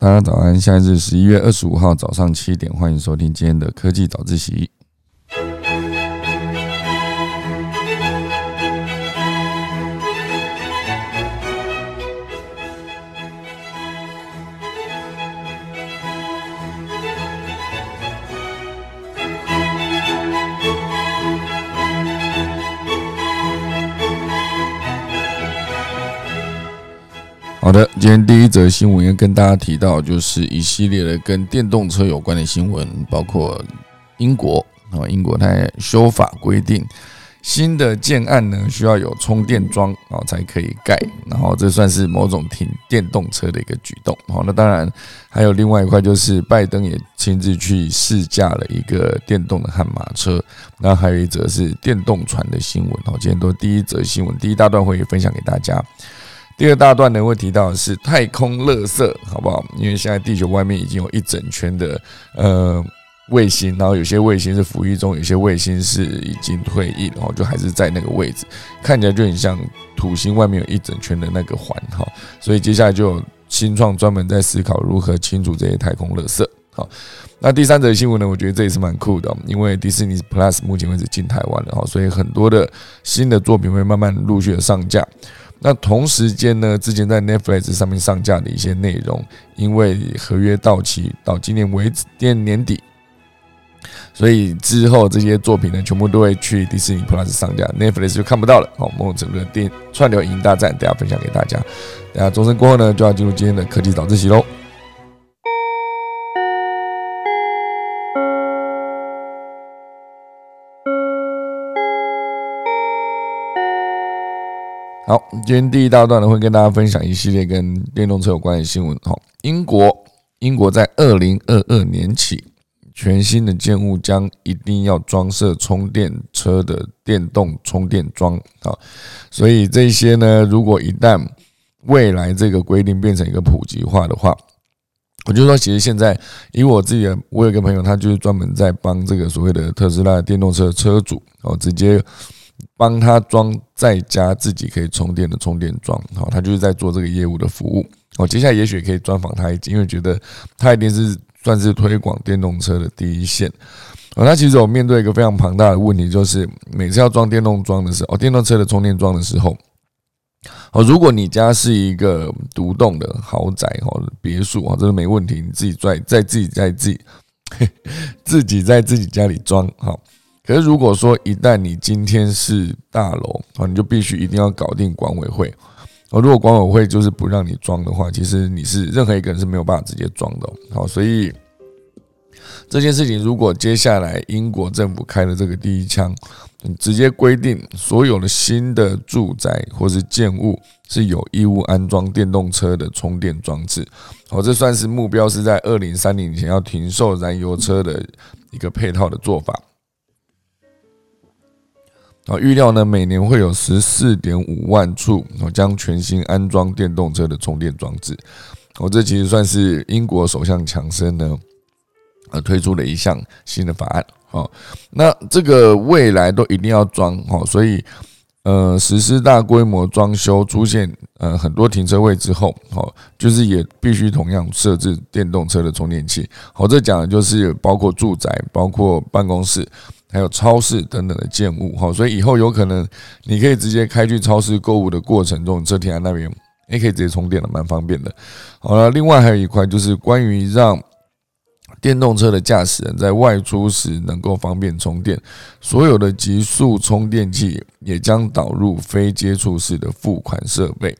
大家早安，现在是十一月二十五号早上七点，欢迎收听今天的科技早自习。好的，今天第一则新闻要跟大家提到，就是一系列的跟电动车有关的新闻，包括英国啊，英国它修法规定，新的建案呢需要有充电桩啊才可以盖，然后这算是某种停电动车的一个举动。好，那当然还有另外一块，就是拜登也亲自去试驾了一个电动的悍马车，那还有一则是电动船的新闻。好，今天都第一则新闻，第一大段会分享给大家。第二大段呢，会提到是太空垃圾，好不好？因为现在地球外面已经有一整圈的呃卫星，然后有些卫星是服役中，有些卫星是已经退役，然后就还是在那个位置，看起来就很像土星外面有一整圈的那个环哈。所以接下来就有新创专门在思考如何清除这些太空垃圾。好，那第三则新闻呢，我觉得这也是蛮酷的，因为迪士尼 Plus 目前为止进台湾了哈，所以很多的新的作品会慢慢陆续的上架。那同时间呢，之前在 Netflix 上面上架的一些内容，因为合约到期到今年为止，今年年底，所以之后这些作品呢，全部都会去迪士尼 Plus 上架，Netflix 就看不到了。好，我们整个电串流影音大战，等下分享给大家。等下钟声过后呢，就要进入今天的科技早自习喽。好，今天第一大段呢，会跟大家分享一系列跟电动车有关的新闻。好，英国，英国在二零二二年起，全新的建物将一定要装设充电车的电动充电桩。好，所以这些呢，如果一旦未来这个规定变成一个普及化的话，我就说，其实现在以我自己的，我有一个朋友，他就是专门在帮这个所谓的特斯拉电动车车主，哦，直接。帮他装在家自己可以充电的充电桩，好，他就是在做这个业务的服务。我接下来也许可以专访他一集因为觉得他一定是算是推广电动车的第一线。哦，他其实我面对一个非常庞大的问题，就是每次要装电动桩的时候，哦，电动车的充电桩的时候，哦，如果你家是一个独栋的豪宅哦，别墅啊，这是没问题，你自己在在自己在自己 自己在自己家里装好。可是如果说一旦你今天是大楼啊，你就必须一定要搞定管委会啊。如果管委会就是不让你装的话，其实你是任何一个人是没有办法直接装的。好，所以这件事情如果接下来英国政府开了这个第一枪，直接规定所有的新的住宅或是建物是有义务安装电动车的充电装置。好，这算是目标是在二零三零前要停售燃油车的一个配套的做法。啊，预料呢，每年会有十四点五万处，将全新安装电动车的充电装置。我，这其实算是英国首相强生呢，呃，推出的一项新的法案。好，那这个未来都一定要装哦，所以呃，实施大规模装修出现呃很多停车位之后，哦，就是也必须同样设置电动车的充电器。好，这讲的就是包括住宅，包括办公室。还有超市等等的建物，哈，所以以后有可能你可以直接开去超市购物的过程中，车停在那边，也可以直接充电了，蛮方便的。好了，另外还有一块就是关于让电动车的驾驶人在外出时能够方便充电，所有的极速充电器也将导入非接触式的付款设备。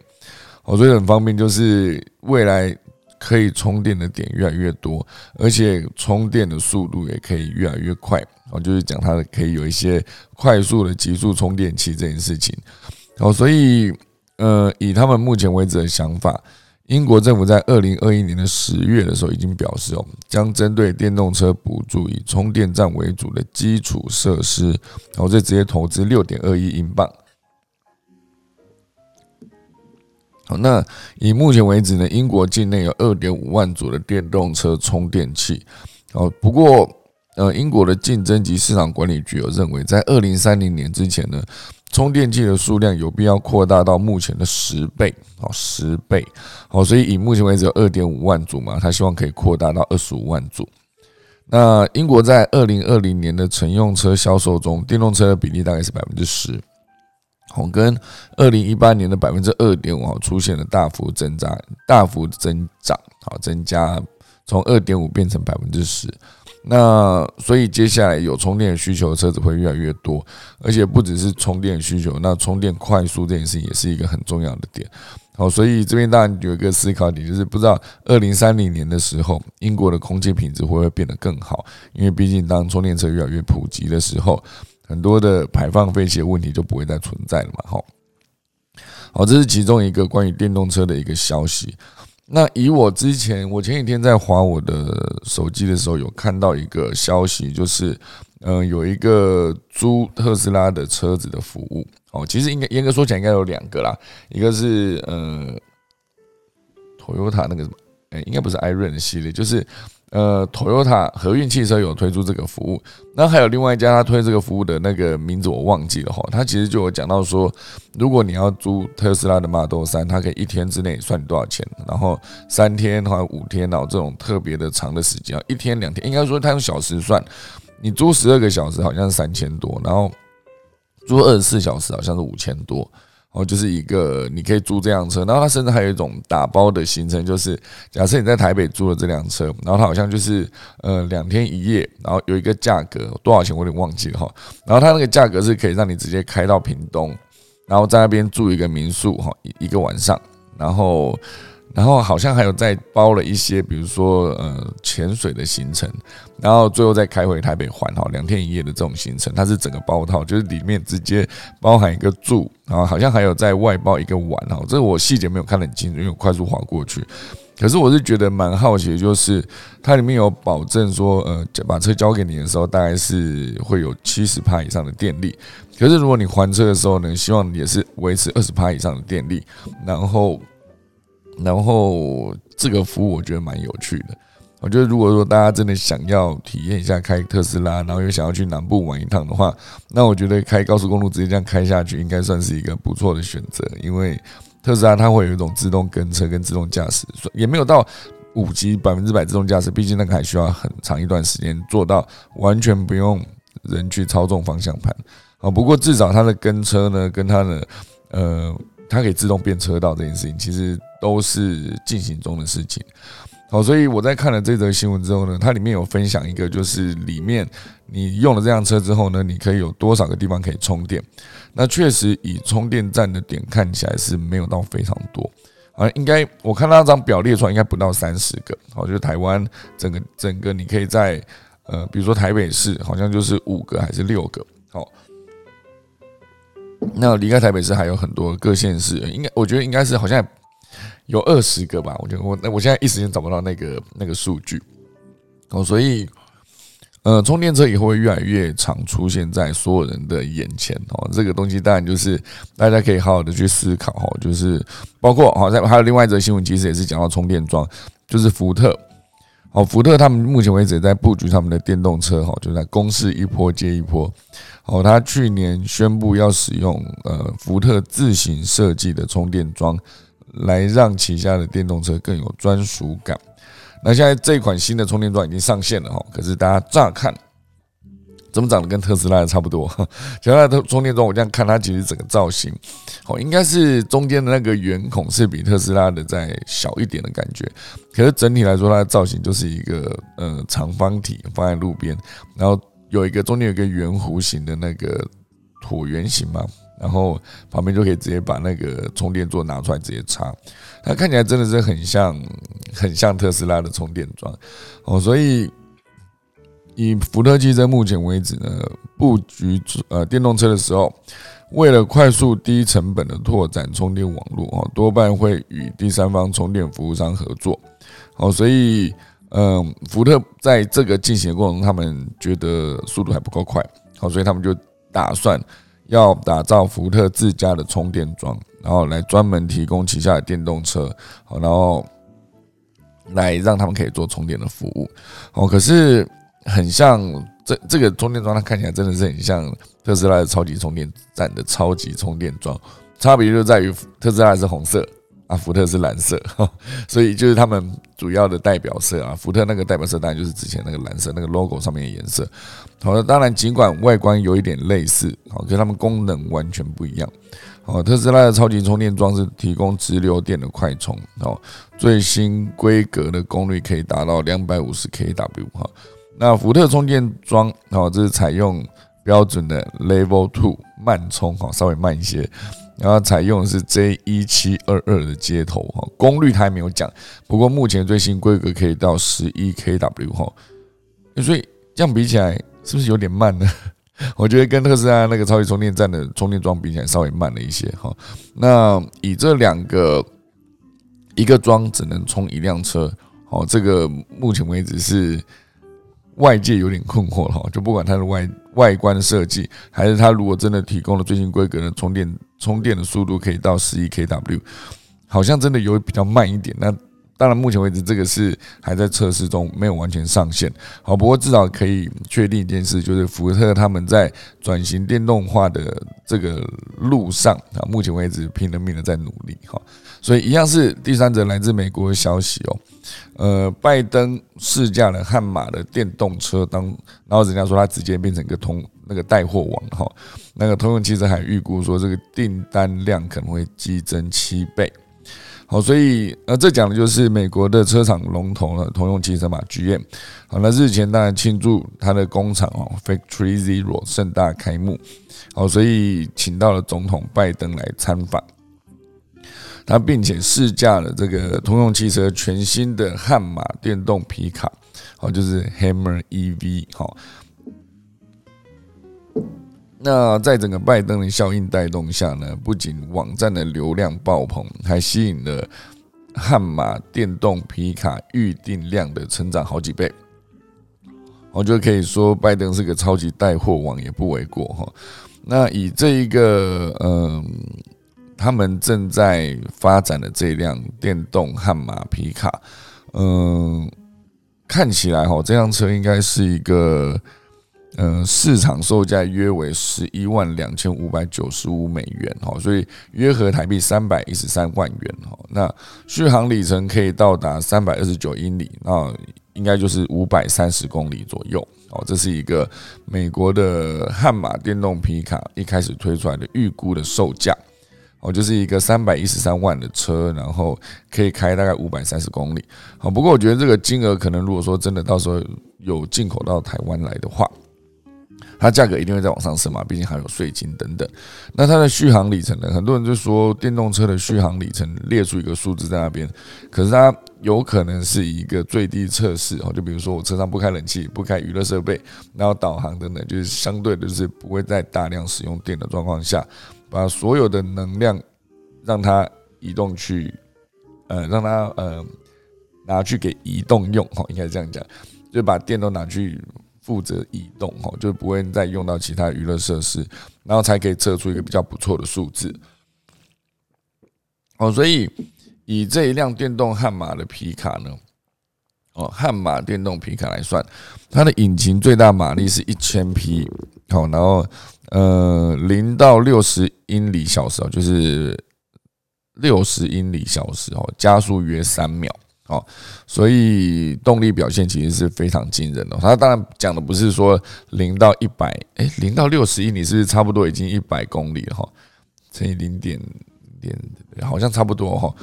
好，所以很方便，就是未来。可以充电的点越来越多，而且充电的速度也可以越来越快。哦，就是讲它可以有一些快速的极速充电器这件事情。哦，所以呃，以他们目前为止的想法，英国政府在二零二一年的十月的时候已经表示哦，将针对电动车补助以充电站为主的基础设施，然后再直接投资六点二亿英镑。好，那以目前为止呢，英国境内有二点五万组的电动车充电器。哦，不过呃，英国的竞争及市场管理局有认为，在二零三零年之前呢，充电器的数量有必要扩大到目前的十倍，好，十倍，好，所以以目前为止有二点五万组嘛，他希望可以扩大到二十五万组。那英国在二零二零年的乘用车销售中，电动车的比例大概是百分之十，好，跟二零一八年的百分之二点五出现了大幅增长，大幅增长，好，增加从二点五变成百分之十。那所以接下来有充电需求的车子会越来越多，而且不只是充电需求，那充电快速这件事情也是一个很重要的点。好，所以这边当然有一个思考点，就是不知道二零三零年的时候，英国的空气品质会不会变得更好？因为毕竟当充电车越来越普及的时候，很多的排放废气的问题就不会再存在了嘛。好，好，这是其中一个关于电动车的一个消息。那以我之前，我前几天在划我的手机的时候，有看到一个消息，就是，嗯，有一个租特斯拉的车子的服务哦。其实应该严格说起来，应该有两个啦，一个是呃，Toyota 那个什么，哎，应该不是 iRent 系列，就是。呃，Toyota 和运汽车有推出这个服务，那还有另外一家他推这个服务的那个名字我忘记了哈。他其实就有讲到说，如果你要租特斯拉的 Model 三，它可以一天之内算你多少钱，然后三天或五天哦这种特别的长的时间，一天两天，应该说他用小时算，你租十二个小时好像是三千多，然后租二十四小时好像是五千多。哦，就是一个你可以租这辆车，然后它甚至还有一种打包的行程，就是假设你在台北租了这辆车，然后它好像就是呃两天一夜，然后有一个价格多少钱我有点忘记了哈，然后它那个价格是可以让你直接开到屏东，然后在那边住一个民宿哈一一个晚上，然后。然后好像还有再包了一些，比如说呃潜水的行程，然后最后再开回台北环哈两天一夜的这种行程，它是整个包套，就是里面直接包含一个住，然后好像还有在外包一个玩哈，这我细节没有看得很清楚，因为我快速划过去。可是我是觉得蛮好奇，就是它里面有保证说，呃把车交给你的时候，大概是会有七十帕以上的电力。可是如果你还车的时候呢，希望也是维持二十帕以上的电力，然后。然后这个服务我觉得蛮有趣的。我觉得如果说大家真的想要体验一下开特斯拉，然后又想要去南部玩一趟的话，那我觉得开高速公路直接这样开下去，应该算是一个不错的选择。因为特斯拉它会有一种自动跟车跟自动驾驶，也没有到五级百分之百自动驾驶，毕竟那个还需要很长一段时间做到完全不用人去操纵方向盘。啊，不过至少它的跟车呢，跟它的呃。它可以自动变车道这件事情，其实都是进行中的事情。好，所以我在看了这则新闻之后呢，它里面有分享一个，就是里面你用了这辆车之后呢，你可以有多少个地方可以充电？那确实以充电站的点看起来是没有到非常多啊，应该我看那张表列出来应该不到三十个。好，就是台湾整个整个你可以在呃，比如说台北市好像就是五个还是六个。好。那离开台北市还有很多各县市，应该我觉得应该是好像有二十个吧。我觉得我那我现在一时间找不到那个那个数据哦，所以呃，充电车以后会越来越常出现在所有人的眼前哦。这个东西当然就是大家可以好好的去思考哦，就是包括好像还有另外一则新闻，其实也是讲到充电桩，就是福特。好，福特他们目前为止在布局他们的电动车，哈，就在攻势一波接一波。哦，他去年宣布要使用呃福特自行设计的充电桩，来让旗下的电动车更有专属感。那现在这款新的充电桩已经上线了，哈，可是大家乍看。怎么长得跟特斯拉差不多？其他的充电桩，我这样看它其实整个造型，哦，应该是中间的那个圆孔是比特斯拉的再小一点的感觉。可是整体来说，它的造型就是一个呃长方体放在路边，然后有一个中间有一个圆弧形的那个椭圆形嘛，然后旁边就可以直接把那个充电座拿出来直接插。它看起来真的是很像很像特斯拉的充电桩哦，所以。以福特汽车目前为止呢，布局呃电动车的时候，为了快速低成本的拓展充电网络哦，多半会与第三方充电服务商合作。哦，所以嗯，福特在这个进行的过程中，他们觉得速度还不够快，好，所以他们就打算要打造福特自家的充电桩，然后来专门提供旗下的电动车，好，然后来让他们可以做充电的服务。哦，可是。很像这这个充电桩，它看起来真的是很像特斯拉的超级充电站的超级充电桩，差别就在于特斯拉是红色。啊，福特是蓝色，所以就是他们主要的代表色啊。福特那个代表色当然就是之前那个蓝色，那个 logo 上面的颜色。好的，当然尽管外观有一点类似，好，可是它们功能完全不一样。好，特斯拉的超级充电桩是提供直流电的快充，哦，最新规格的功率可以达到两百五十 kW 哈。那福特充电桩，哦，这是采用标准的 Level Two 慢充，哈，稍微慢一些。然后采用的是 J 一七二二的接头哈，功率它还没有讲，不过目前最新规格可以到十一 kW 哈，所以这样比起来是不是有点慢呢？我觉得跟特斯拉那个超级充电站的充电桩比起来稍微慢了一些哈。那以这两个一个桩只能充一辆车，哦，这个目前为止是。外界有点困惑了哈，就不管它的外外观设计，还是它如果真的提供了最新规格的充电充电的速度可以到十一 kW，好像真的有比较慢一点。那当然，目前为止这个是还在测试中，没有完全上线。好，不过至少可以确定一件事，就是福特他们在转型电动化的这个路上啊，目前为止拼了命的在努力哈。所以一样是第三者来自美国的消息哦。呃，拜登试驾了悍马的电动车，当然后人家说他直接变成一个通那个带货王哈，那个通用汽车还预估说这个订单量可能会激增七倍。好，所以呃，这讲的就是美国的车厂龙头了，通用汽车嘛，GM。好，那日前当然庆祝他的工厂哦，Factory Zero 盛大开幕。好，所以请到了总统拜登来参访。他并且试驾了这个通用汽车全新的悍马电动皮卡，好，就是 Hammer EV，好。那在整个拜登的效应带动下呢，不仅网站的流量爆棚，还吸引了悍马电动皮卡预订量的成长好几倍。我觉得可以说拜登是个超级带货王，也不为过哈。那以这一个，嗯。他们正在发展的这辆电动悍马皮卡，嗯，看起来哈，这辆车应该是一个，嗯，市场售价约为十一万两千五百九十五美元哈，所以约合台币三百一十三万元哈。那续航里程可以到达三百二十九英里，那应该就是五百三十公里左右哦。这是一个美国的悍马电动皮卡一开始推出来的预估的售价。哦，就是一个三百一十三万的车，然后可以开大概五百三十公里。好，不过我觉得这个金额可能，如果说真的到时候有进口到台湾来的话，它价格一定会再往上升嘛，毕竟还有税金等等。那它的续航里程呢？很多人就说电动车的续航里程列出一个数字在那边，可是它有可能是一个最低测试哦。就比如说我车上不开冷气、不开娱乐设备，然后导航等等，就是相对的就是不会在大量使用电的状况下。把所有的能量让它移动去，呃，让它呃拿去给移动用哈，应该这样讲，就把电都拿去负责移动哈，就不会再用到其他娱乐设施，然后才可以测出一个比较不错的数字。哦，所以以这一辆电动悍马的皮卡呢，哦，悍马电动皮卡来算，它的引擎最大马力是一千匹，好，然后。呃，零到六十英里小时哦，就是六十英里小时哦，加速约三秒哦，所以动力表现其实是非常惊人的。它当然讲的不是说零到一百，哎，零到六十英里是不是差不多已经一百公里了哈？乘以零点点，好像差不多哈。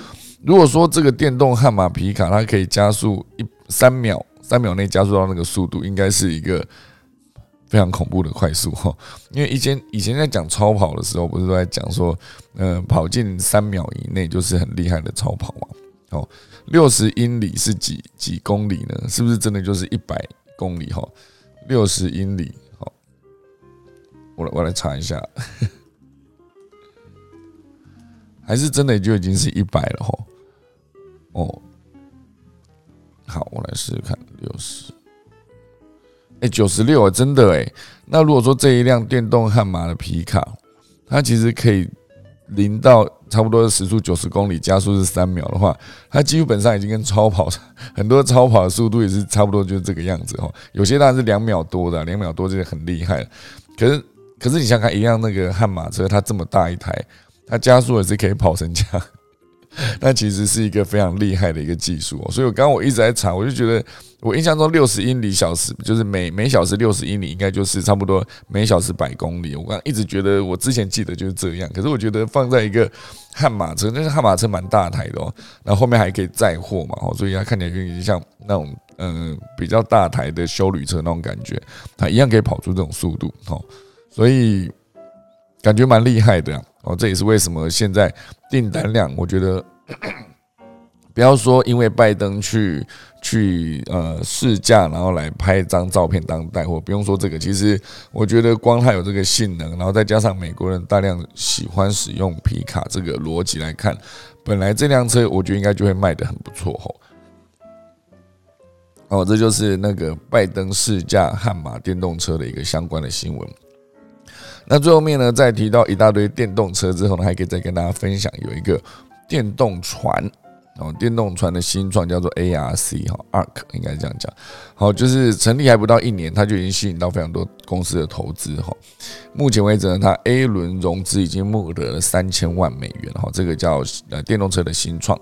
如果说这个电动悍马皮卡它可以加速一三秒，三秒内加速到那个速度，应该是一个。非常恐怖的快速哈，因为以前以前在讲超跑的时候，不是都在讲说，呃，跑进三秒以内就是很厉害的超跑嘛。哦，六十英里是几几公里呢？是不是真的就是一百公里哈？六十英里，好，我来我来查一下，还是真的就已经是一百了哈？哦，好，我来试试看，六十。哎，九十六啊，真的哎。那如果说这一辆电动悍马的皮卡，它其实可以零到差不多时速九十公里，加速是三秒的话，它基本上已经跟超跑很多超跑的速度也是差不多，就是这个样子哈。有些当然是两秒多的，两秒多就很厉害。可是，可是你想看一样那个悍马车，它这么大一台，它加速也是可以跑成这样。那其实是一个非常厉害的一个技术哦，所以我刚刚我一直在查，我就觉得我印象中六十英里小时就是每每小时六十英里，应该就是差不多每小时百公里。我刚一直觉得我之前记得就是这样，可是我觉得放在一个悍马车，那是悍马车蛮大台的哦，然后后面还可以载货嘛，哦，所以它看起来有点像那种嗯比较大台的修旅车那种感觉，它一样可以跑出这种速度哦，所以感觉蛮厉害的哦，这也是为什么现在。订单量，我觉得不要说因为拜登去去呃试驾，然后来拍一张照片当带货，不用说这个。其实我觉得光它有这个性能，然后再加上美国人大量喜欢使用皮卡这个逻辑来看，本来这辆车我觉得应该就会卖的很不错吼。哦，这就是那个拜登试驾悍马电动车的一个相关的新闻。那最后面呢，在提到一大堆电动车之后呢，还可以再跟大家分享有一个电动船哦，电动船的新创叫做 ARC 哈，Arc 应该这样讲。好，就是成立还不到一年，它就已经吸引到非常多公司的投资哈。目前为止呢，它 A 轮融资已经募得了三千万美元哈，这个叫呃电动车的新创，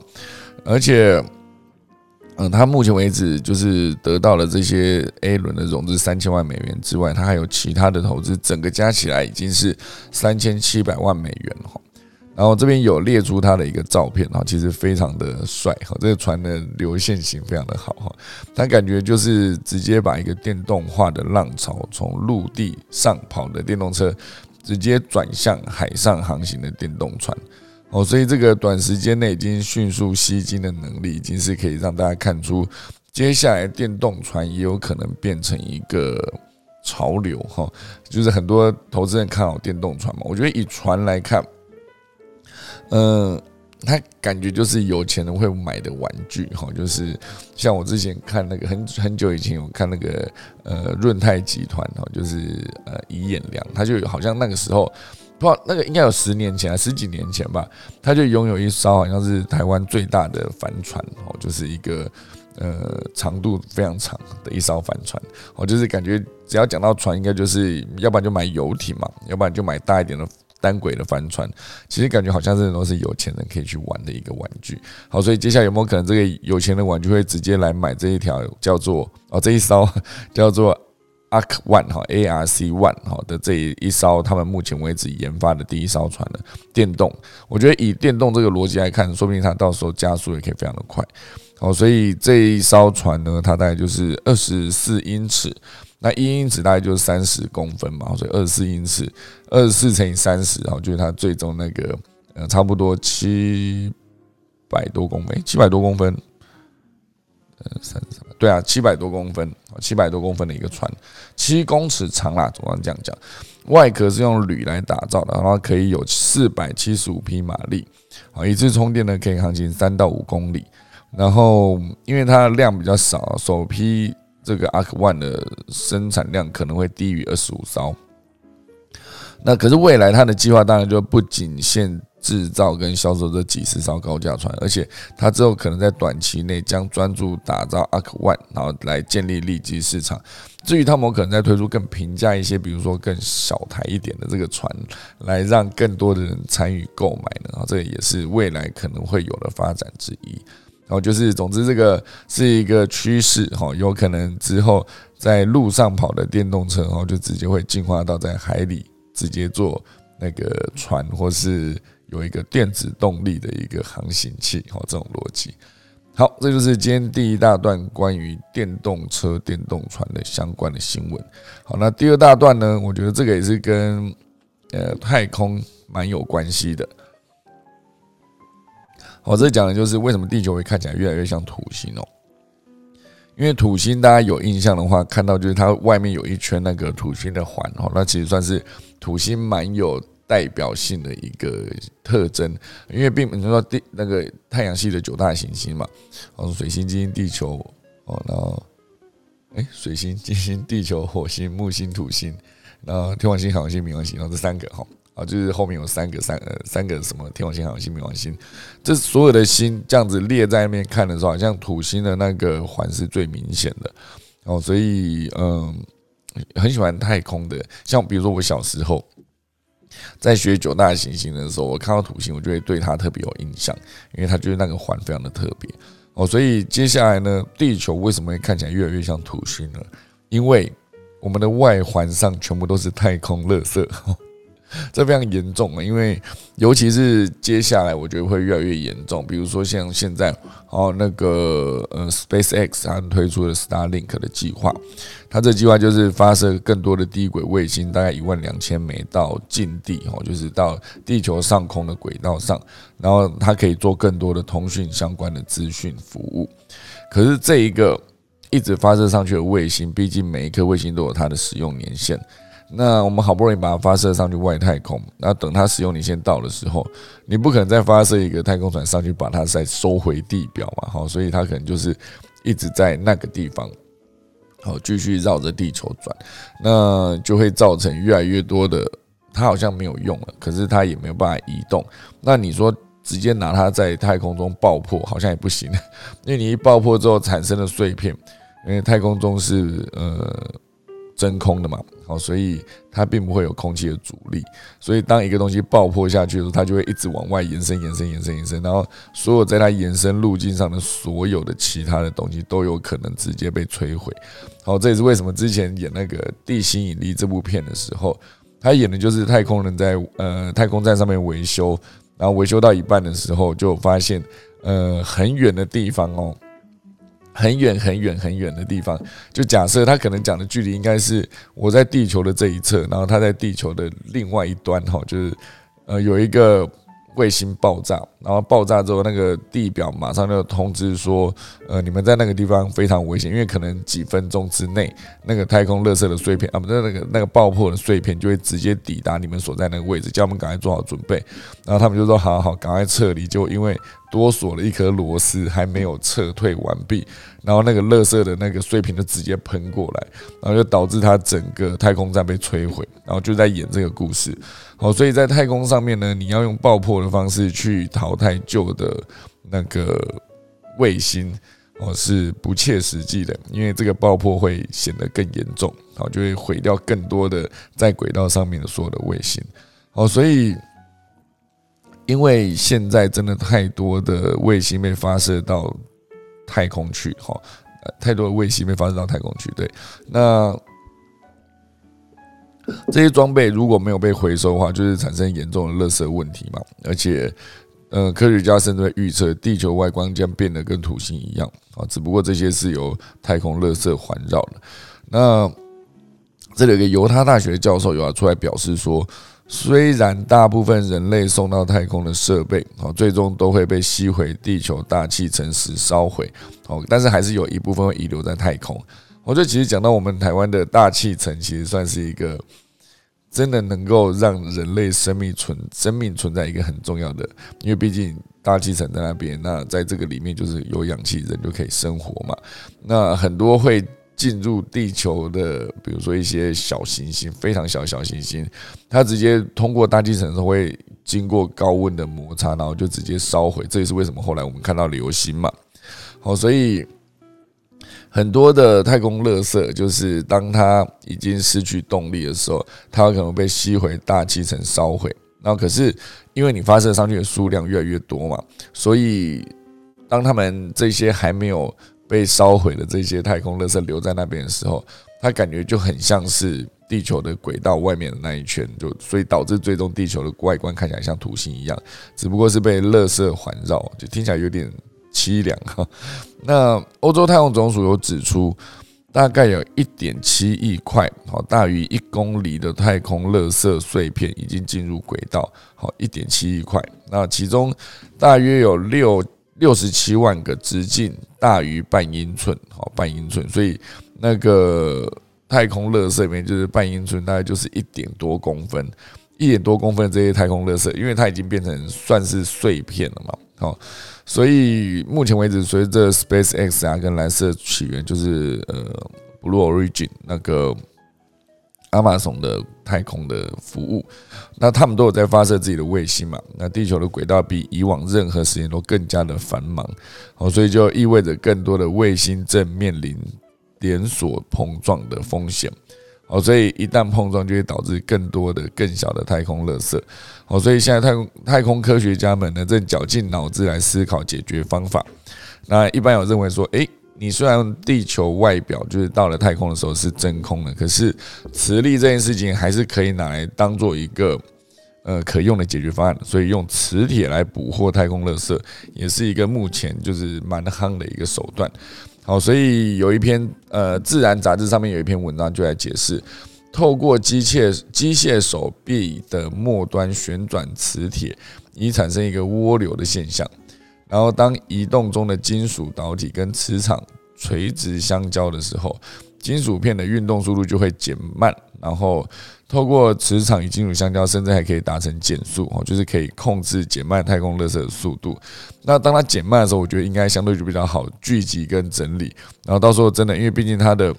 而且。嗯，他目前为止就是得到了这些 A 轮的融资三千万美元之外，他还有其他的投资，整个加起来已经是三千七百万美元哈。然后这边有列出他的一个照片哈，其实非常的帅哈，这个船的流线型非常的好哈，他感觉就是直接把一个电动化的浪潮从陆地上跑的电动车，直接转向海上航行的电动船。哦，所以这个短时间内已经迅速吸金的能力，已经是可以让大家看出，接下来电动船也有可能变成一个潮流哈。就是很多投资人看好电动船嘛，我觉得以船来看，嗯，他感觉就是有钱人会买的玩具哈。就是像我之前看那个很很久以前有看那个呃润泰集团哈，就是呃怡眼良，他就好像那个时候。不，那个应该有十年前，十几年前吧，他就拥有一艘好像是台湾最大的帆船哦，就是一个呃长度非常长的一艘帆船哦，就是感觉只要讲到船，应该就是要不然就买游艇嘛，要不然就买大一点的单轨的帆船。其实感觉好像这都是有钱人可以去玩的一个玩具。好，所以接下来有没有可能这个有钱人玩具会直接来买这一条叫做哦这一艘 叫做？Arc One 哈，ARC One 哈的这一艘，他们目前为止研发的第一艘船的电动，我觉得以电动这个逻辑来看，说不定它到时候加速也可以非常的快。好，所以这一艘船呢，它大概就是二十四英尺，那一英尺大概就是三十公分嘛，所以二十四英尺，二十四乘以三十，然后就是它最终那个呃，差不多七百多公分，七百多公分。呃，三十，对啊，七百多公分，七百多公分的一个船，七公尺长啦，总要这样讲。外壳是用铝来打造的，然后可以有四百七十五匹马力，啊，一次充电呢可以航行三到五公里。然后因为它的量比较少，首批这个 Arc One 的生产量可能会低于二十五艘。那可是未来它的计划当然就不仅限。制造跟销售这几十艘高价船，而且它之后可能在短期内将专注打造 Arc One，然后来建立利基市场。至于他们可能在推出更平价一些，比如说更小台一点的这个船，来让更多的人参与购买呢。然后这也是未来可能会有的发展之一。然后就是，总之这个是一个趋势哈，有可能之后在路上跑的电动车，然后就直接会进化到在海里直接做那个船，或是。有一个电子动力的一个航行器，哦，这种逻辑。好，这就是今天第一大段关于电动车、电动船的相关的新闻。好，那第二大段呢？我觉得这个也是跟呃太空蛮有关系的。我这讲的就是为什么地球会看起来越来越像土星哦？因为土星大家有印象的话，看到就是它外面有一圈那个土星的环哦，那其实算是土星蛮有。代表性的一个特征，因为并你说地那个太阳系的九大行星嘛，哦，水星、金星、地球，哦，然后，哎，水星、金星、地球、火星、木星、土星，然后天王星、海王星、冥王星，然后这三个哈，啊，就是后面有三个三呃三个什么天王星、海王星、冥王星，这所有的星这样子列在那边看的时候，好像土星的那个环是最明显的哦，所以嗯，很喜欢太空的，像比如说我小时候在学九大行星的时候，我看到土星，我就会对它特别有印象，因为它就是那个环非常的特别哦，所以接下来呢，地球为什么会看起来越来越像土星呢？因为我们的外环上全部都是太空垃圾。这非常严重啊！因为尤其是接下来，我觉得会越来越严重。比如说像现在，哦，那个呃，SpaceX 它推出了 Starlink 的计划，它这计划就是发射更多的低轨卫星，大概一万两千枚到近地，哦，就是到地球上空的轨道上，然后它可以做更多的通讯相关的资讯服务。可是这一个一直发射上去的卫星，毕竟每一颗卫星都有它的使用年限。那我们好不容易把它发射上去外太空，那等它使用年限到的时候，你不可能再发射一个太空船上去把它再收回地表嘛？好，所以它可能就是一直在那个地方，好继续绕着地球转，那就会造成越来越多的它好像没有用了，可是它也没有办法移动。那你说直接拿它在太空中爆破好像也不行，因为你一爆破之后产生的碎片，因为太空中是呃。真空的嘛，好，所以它并不会有空气的阻力，所以当一个东西爆破下去的时候，它就会一直往外延伸、延伸、延伸、延伸，然后所有在它延伸路径上的所有的其他的东西都有可能直接被摧毁。好，这也是为什么之前演那个《地心引力》这部片的时候，他演的就是太空人在呃太空站上面维修，然后维修到一半的时候，就发现呃很远的地方哦。很远很远很远的地方，就假设他可能讲的距离应该是我在地球的这一侧，然后他在地球的另外一端，哈，就是呃有一个。卫星爆炸，然后爆炸之后，那个地表马上就通知说，呃，你们在那个地方非常危险，因为可能几分钟之内，那个太空垃圾的碎片啊，不是那个那个爆破的碎片就会直接抵达你们所在那个位置，叫我们赶快做好准备。然后他们就说，好好，赶快撤离。就因为多锁了一颗螺丝，还没有撤退完毕，然后那个垃圾的那个碎片就直接喷过来，然后就导致它整个太空站被摧毁。然后就在演这个故事。好，所以在太空上面呢，你要用爆破的方式去淘汰旧的那个卫星，哦，是不切实际的，因为这个爆破会显得更严重，好，就会毁掉更多的在轨道上面的所有的卫星。好，所以因为现在真的太多的卫星被发射到太空去，哈，太多的卫星被发射到太空去，对，那。这些装备如果没有被回收的话，就是产生严重的垃圾问题嘛。而且，呃，科学家甚至预测地球外观将变得跟土星一样啊。只不过这些是由太空垃圾环绕的。那这里有个犹他大学教授有要出来表示说，虽然大部分人类送到太空的设备哦，最终都会被吸回地球大气层时烧毁哦，但是还是有一部分会遗留在太空。我觉得其实讲到我们台湾的大气层，其实算是一个真的能够让人类生命存生命存在一个很重要的，因为毕竟大气层在那边，那在这个里面就是有氧气，人就可以生活嘛。那很多会进入地球的，比如说一些小行星，非常小小行星，它直接通过大气层时候会经过高温的摩擦，然后就直接烧毁。这也是为什么后来我们看到流星嘛。好，所以。很多的太空垃圾，就是当它已经失去动力的时候，它有可能被吸回大气层烧毁。然后，可是因为你发射上去的数量越来越多嘛，所以当他们这些还没有被烧毁的这些太空垃圾留在那边的时候，它感觉就很像是地球的轨道外面的那一圈，就所以导致最终地球的外观看起来像土星一样，只不过是被垃圾环绕，就听起来有点。凄凉哈，那欧洲太空总署有指出，大概有一点七亿块，好大于一公里的太空垃圾碎片已经进入轨道，好一点七亿块。那其中大约有六六十七万个直径大于半英寸，好半英寸，所以那个太空垃圾里面就是半英寸，大概就是一点多公分，一点多公分的这些太空垃圾，因为它已经变成算是碎片了嘛，好。所以目前为止，随着 Space X 啊跟蓝色起源，就是呃 Blue Origin 那个亚马逊的太空的服务，那他们都有在发射自己的卫星嘛？那地球的轨道比以往任何时间都更加的繁忙，哦，所以就意味着更多的卫星正面临连锁碰撞的风险，哦，所以一旦碰撞就会导致更多的更小的太空垃圾，哦，所以现在太空太空科学家们呢正绞尽脑汁来思考解决方法。那一般有认为说，诶。你虽然地球外表就是到了太空的时候是真空的，可是磁力这件事情还是可以拿来当做一个呃可用的解决方案，所以用磁铁来捕获太空垃圾也是一个目前就是蛮夯的一个手段。好，所以有一篇呃《自然》杂志上面有一篇文章就来解释，透过机械机械手臂的末端旋转磁铁，以产生一个涡流的现象。然后，当移动中的金属导体跟磁场垂直相交的时候，金属片的运动速度就会减慢。然后，透过磁场与金属相交，甚至还可以达成减速哦，就是可以控制减慢太空热色的速度。那当它减慢的时候，我觉得应该相对就比较好聚集跟整理。然后到时候真的，因为毕竟它的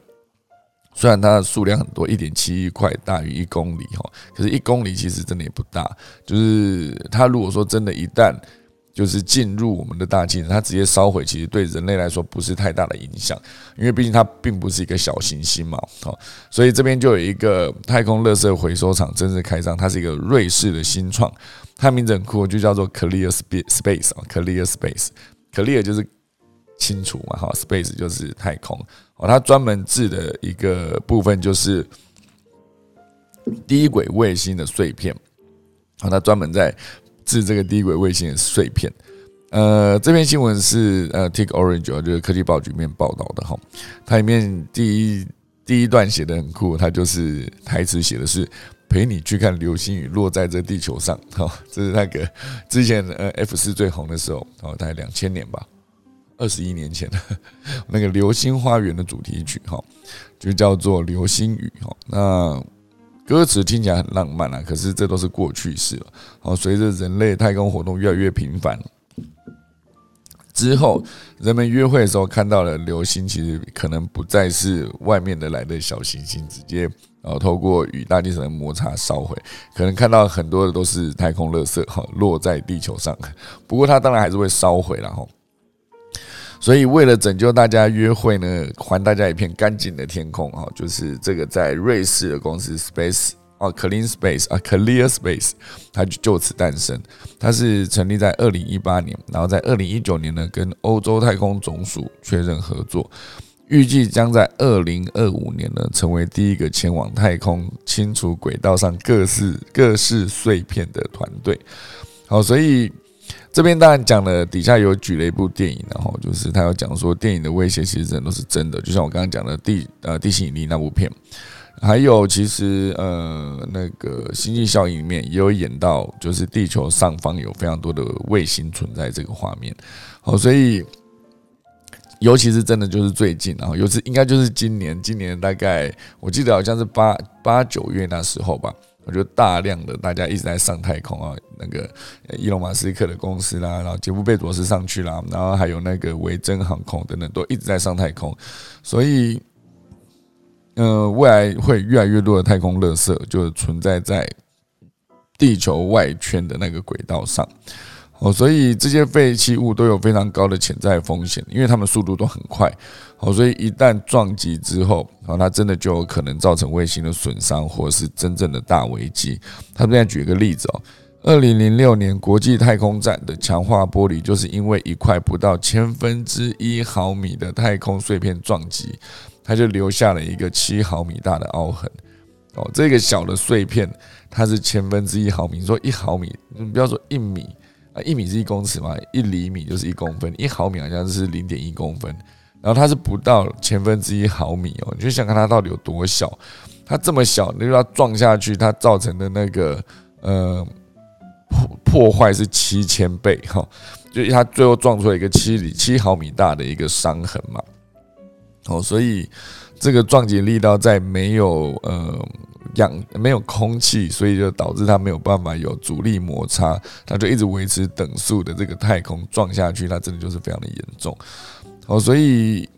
虽然它的数量很多，一点七亿块大于一公里哈，可是一公里其实真的也不大。就是它如果说真的，一旦就是进入我们的大气，它直接烧毁，其实对人类来说不是太大的影响，因为毕竟它并不是一个小行星嘛，好，所以这边就有一个太空垃圾回收厂正式开张，它是一个瑞士的新创，它名字很酷，就叫做 Clear Space 啊，Clear Space，Clear 就是清除嘛，哈，Space 就是太空，哦，它专门制的一个部分就是低轨卫星的碎片，啊，它专门在。制这个低轨卫星的碎片，呃，这篇新闻是呃，Take Orange 就是科技报局面报道的哈。它里面第一第一段写的很酷，它就是台词写的是陪你去看流星雨落在这地球上哈。这是那个之前呃 F 四最红的时候哦，大概两千年吧，二十一年前 那个流星花园的主题曲哈，就叫做流星雨哈。那歌词听起来很浪漫啊，可是这都是过去式了。好，随着人类太空活动越来越频繁之后，人们约会的时候看到了流星，其实可能不再是外面的来的小行星，直接然后透过与大气层的摩擦烧毁，可能看到很多的都是太空垃圾哈落在地球上。不过它当然还是会烧毁了哈。所以，为了拯救大家约会呢，还大家一片干净的天空哈，就是这个在瑞士的公司 Space 啊，Clean Space 啊，Clear Space，它就就此诞生。它是成立在二零一八年，然后在二零一九年呢，跟欧洲太空总署确认合作，预计将在二零二五年呢，成为第一个前往太空清除轨道上各式各式碎片的团队。好，所以。这边当然讲了，底下有举了一部电影，然后就是他有讲说电影的威胁其实真的都是真的，就像我刚刚讲的地呃地心引力那部片，还有其实呃那个星际效应里面也有演到，就是地球上方有非常多的卫星存在这个画面，好，所以尤其是真的就是最近，然后尤其应该就是今年，今年大概我记得好像是八八九月那时候吧。我觉得大量的大家一直在上太空啊，那个伊隆马斯克的公司啦，然后杰夫贝佐斯上去啦，然后还有那个维珍航空等等，都一直在上太空，所以，呃，未来会越来越多的太空垃圾就存在在地球外圈的那个轨道上。哦，所以这些废弃物都有非常高的潜在风险，因为它们速度都很快。哦，所以一旦撞击之后，啊，它真的就有可能造成卫星的损伤，或是真正的大危机。他们在举一个例子哦，二零零六年国际太空站的强化玻璃，就是因为一块不到千分之一毫米的太空碎片撞击，它就留下了一个七毫米大的凹痕。哦，这个小的碎片，它是千分之一毫米，说一毫米，你不要说一米。啊，一米是一公尺嘛，一厘米就是一公分，一毫米好像是零点一公分，然后它是不到千分之一毫米哦，你就想看它到底有多小，它这么小，你就要撞下去，它造成的那个呃破破坏是七千倍哈，就它最后撞出来一个七厘七毫米大的一个伤痕嘛，哦，所以这个撞击力道在没有呃。氧没有空气，所以就导致它没有办法有阻力摩擦，它就一直维持等速的这个太空撞下去，它真的就是非常的严重。哦，所以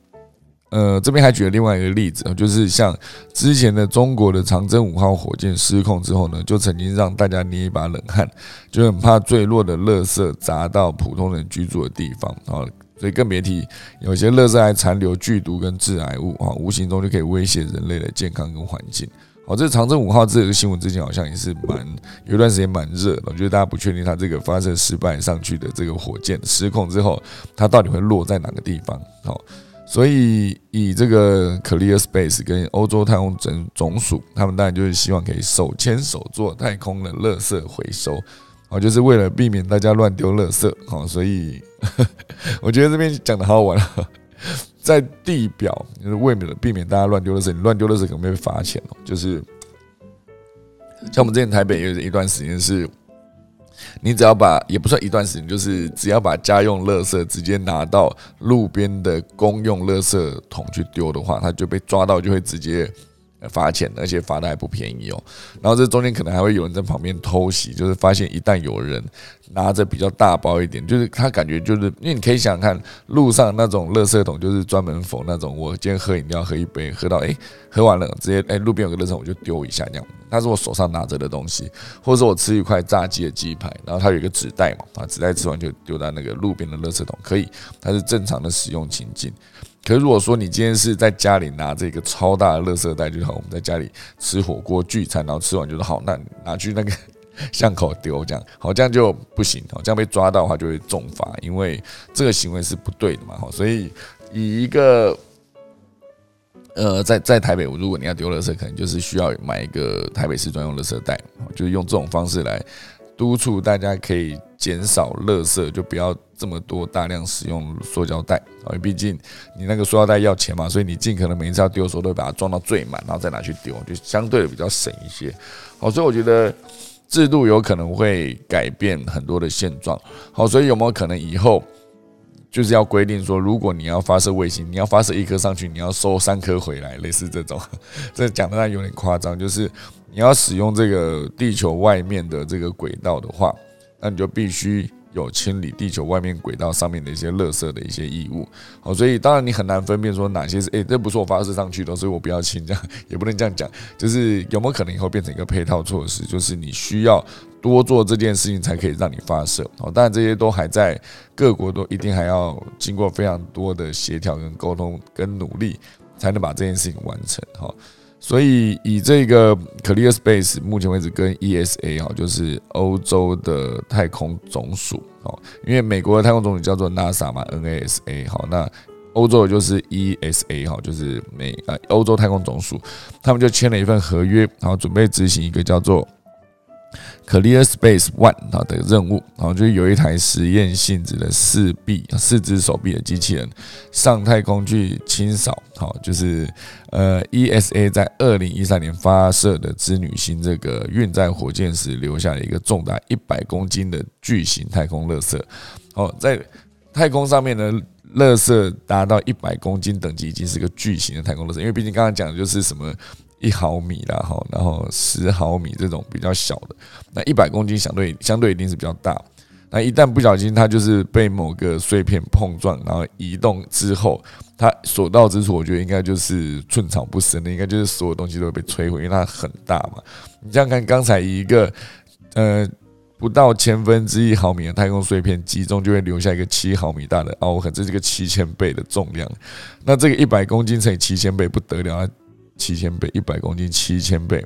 呃，这边还举了另外一个例子就是像之前的中国的长征五号火箭失控之后呢，就曾经让大家捏一把冷汗，就很怕坠落的垃圾砸到普通人居住的地方啊，所以更别提有些垃圾还残留剧毒跟致癌物啊，无形中就可以威胁人类的健康跟环境。哦，这长征五号这个新闻之前好像也是蛮有一段时间蛮热的，我觉得大家不确定它这个发射失败上去的这个火箭失控之后，它到底会落在哪个地方？好。所以，以这个 Clear Space 跟欧洲太空总总署，他们当然就是希望可以手牵手做太空的垃圾回收，哦，就是为了避免大家乱丢垃圾，好，所以 我觉得这边讲的好玩啊，在地表就是为免避免大家乱丢垃圾，你乱丢垃圾可能会被罚钱哦，就是像我们之前台北有一段时间是。你只要把也不算一段时间，就是只要把家用垃圾直接拿到路边的公用垃圾桶去丢的话，他就被抓到就会直接。罚钱，而且罚的还不便宜哦。然后这中间可能还会有人在旁边偷袭，就是发现一旦有人拿着比较大包一点，就是他感觉就是，因为你可以想想看，路上那种垃圾桶就是专门否那种，我今天喝饮料喝一杯，喝到诶，喝完了，直接诶，路边有个垃圾桶我就丢一下这样。他是我手上拿着的东西，或者说我吃一块炸鸡的鸡排，然后它有一个纸袋嘛，啊，纸袋吃完就丢在那个路边的垃圾桶，可以，它是正常的使用情境。可如果说你今天是在家里拿这个超大的垃圾袋，就好，我们在家里吃火锅聚餐，然后吃完就是好，那拿去那个巷口丢，这样好，这样就不行，好，这样被抓到的话就会重罚，因为这个行为是不对的嘛，好，所以以一个呃，在在台北，如果你要丢垃圾，可能就是需要买一个台北市专用垃圾袋，就是用这种方式来督促大家可以。减少垃圾，就不要这么多大量使用塑胶袋！因为毕竟你那个塑料袋要钱嘛，所以你尽可能每一次要丢的时候都把它装到最满，然后再拿去丢，就相对的比较省一些。好，所以我觉得制度有可能会改变很多的现状。好，所以有没有可能以后就是要规定说，如果你要发射卫星，你要发射一颗上去，你要收三颗回来，类似这种？这讲的有点夸张，就是你要使用这个地球外面的这个轨道的话。那你就必须有清理地球外面轨道上面的一些垃圾的一些义务，好，所以当然你很难分辨说哪些是诶，这不是我发射上去的，所以我不要清，这样也不能这样讲，就是有没有可能以后变成一个配套措施，就是你需要多做这件事情才可以让你发射，好，当然这些都还在各国都一定还要经过非常多的协调跟沟通跟努力，才能把这件事情完成，好。所以以这个 Clear Space 目前为止跟 ESA 哈，就是欧洲的太空总署哦，因为美国的太空总署叫做 NASA 嘛，NASA 好，那欧洲的就是 ESA 哈，就是美呃欧洲太空总署，他们就签了一份合约，然后准备执行一个叫做。Clear Space One 啊的任务，然后就是有一台实验性质的四臂、四只手臂的机器人上太空去清扫，好，就是呃 ESA 在二零一三年发射的织女星这个运载火箭时留下了一个重达一百公斤的巨型太空垃圾，哦，在太空上面呢，垃圾达到一百公斤等级已经是个巨型的太空垃圾，因为毕竟刚刚讲的就是什么。一毫米啦，哈，然后十毫米这种比较小的，那一百公斤相对相对一定是比较大。那一旦不小心它就是被某个碎片碰撞，然后移动之后，它所到之处，我觉得应该就是寸草不生的，应该就是所有东西都会被摧毁，因为它很大嘛。你这样看，刚才一个呃不到千分之一毫米的太空碎片击中，就会留下一个七毫米大的凹痕，这是个七千倍的重量。那这个一百公斤乘以七千倍不得了啊！七千倍，一百公斤，七千倍，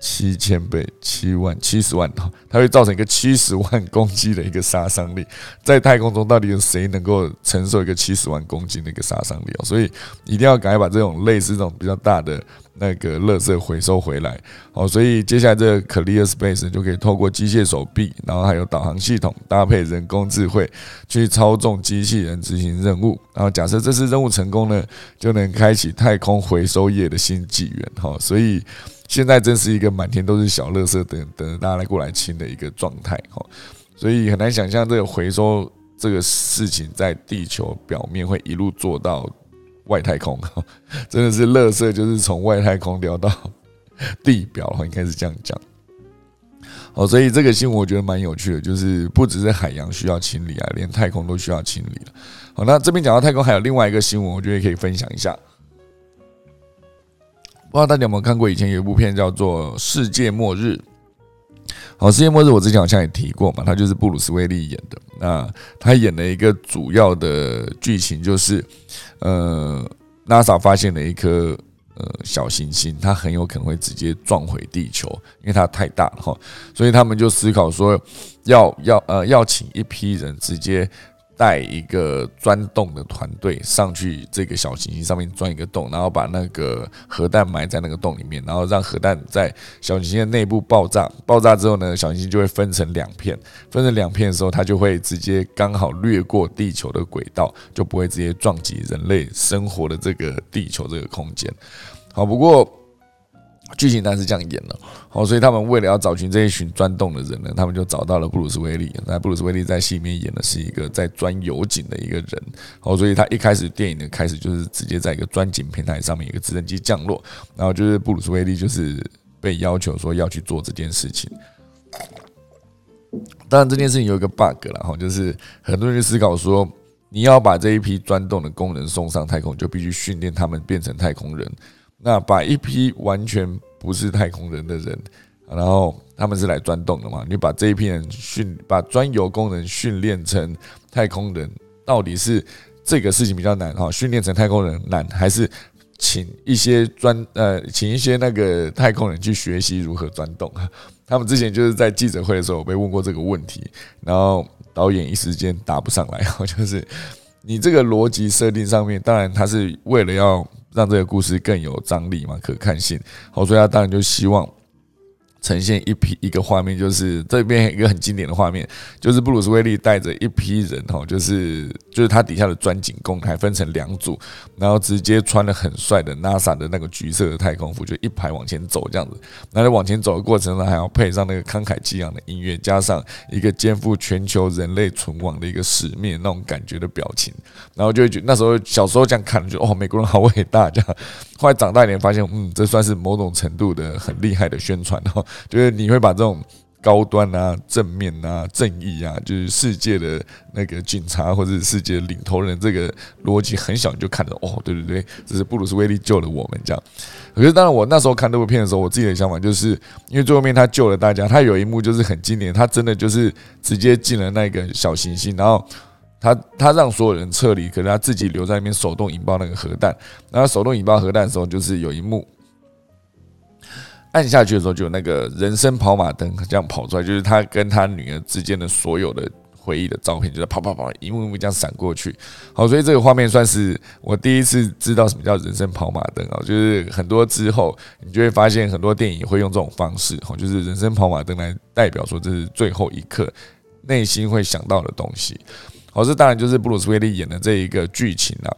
七千倍，七万，七十万它会造成一个七十万公斤的一个杀伤力。在太空中，到底有谁能够承受一个七十万公斤的一个杀伤力哦？所以一定要赶快把这种类似这种比较大的。那个垃圾回收回来，好，所以接下来这个 Clear Space 就可以透过机械手臂，然后还有导航系统搭配人工智慧去操纵机器人执行任务。然后假设这次任务成功呢，就能开启太空回收业的新纪元。哈，所以现在真是一个满天都是小垃圾等等着大家来过来清的一个状态。哈，所以很难想象这个回收这个事情在地球表面会一路做到。外太空，真的是垃圾，就是从外太空掉到地表，应该是这样讲。哦，所以这个新闻我觉得蛮有趣的，就是不只是海洋需要清理啊，连太空都需要清理了。好，那这边讲到太空，还有另外一个新闻，我觉得可以分享一下。不知道大家有没有看过，以前有一部片叫做《世界末日》。好，《世界末日》我之前好像也提过嘛，他就是布鲁斯威利演的。那他演了一个主要的剧情，就是呃，NASA 发现了一颗。呃，小行星它很有可能会直接撞毁地球，因为它太大了哈，所以他们就思考说，要要呃要请一批人直接带一个钻洞的团队上去这个小行星上面钻一个洞，然后把那个核弹埋在那个洞里面，然后让核弹在小行星的内部爆炸，爆炸之后呢，小行星就会分成两片，分成两片的时候，它就会直接刚好掠过地球的轨道，就不会直接撞击人类生活的这个地球这个空间。好，不过剧情当然是这样演的。好，所以他们为了要找寻这一群钻洞的人呢，他们就找到了布鲁斯威利。那布鲁斯威利在戏里面演的是一个在钻油井的一个人。好，所以他一开始电影的开始就是直接在一个钻井平台上面一个直升机降落，然后就是布鲁斯威利就是被要求说要去做这件事情。当然这件事情有一个 bug 了哈，就是很多人思考说，你要把这一批钻洞的工人送上太空，就必须训练他们变成太空人。那把一批完全不是太空人的人，然后他们是来钻洞的嘛？你把这一批人训，把钻油工人训练成太空人，到底是这个事情比较难哈？训练成太空人难，还是请一些专呃，请一些那个太空人去学习如何钻洞？他们之前就是在记者会的时候被问过这个问题，然后导演一时间答不上来，就是你这个逻辑设定上面，当然他是为了要。让这个故事更有张力嘛，可看性。好，所以他当然就希望。呈现一批一个画面，就是这边一个很经典的画面，就是布鲁斯威利带着一批人哈，就是就是他底下的钻井工，还分成两组，然后直接穿了很帅的 NASA 的那个橘色的太空服，就一排往前走这样子。然后往前走的过程呢，还要配上那个慷慨激昂的音乐，加上一个肩负全球人类存亡的一个使命那种感觉的表情，然后就会觉那时候小时候这样看，就哦，美国人好伟大这样。后来长大一点，发现嗯，这算是某种程度的很厉害的宣传哈。就是你会把这种高端啊、正面啊、正义啊，就是世界的那个警察或者世界领头人，这个逻辑很小你就看着哦，对对对，这是布鲁斯威利救了我们这样。可是当然，我那时候看这部片的时候，我自己的想法就是，因为最后面他救了大家，他有一幕就是很经典，他真的就是直接进了那个小行星，然后他他让所有人撤离，可是他自己留在那边手动引爆那个核弹。然后手动引爆核弹的时候，就是有一幕。按下去的时候，就有那个人生跑马灯这样跑出来，就是他跟他女儿之间的所有的回忆的照片，就是跑跑跑，一幕一幕这样闪过去。好，所以这个画面算是我第一次知道什么叫人生跑马灯啊，就是很多之后你就会发现很多电影会用这种方式，哈，就是人生跑马灯来代表说这是最后一刻内心会想到的东西。好，这当然就是布鲁斯威利演的这一个剧情了。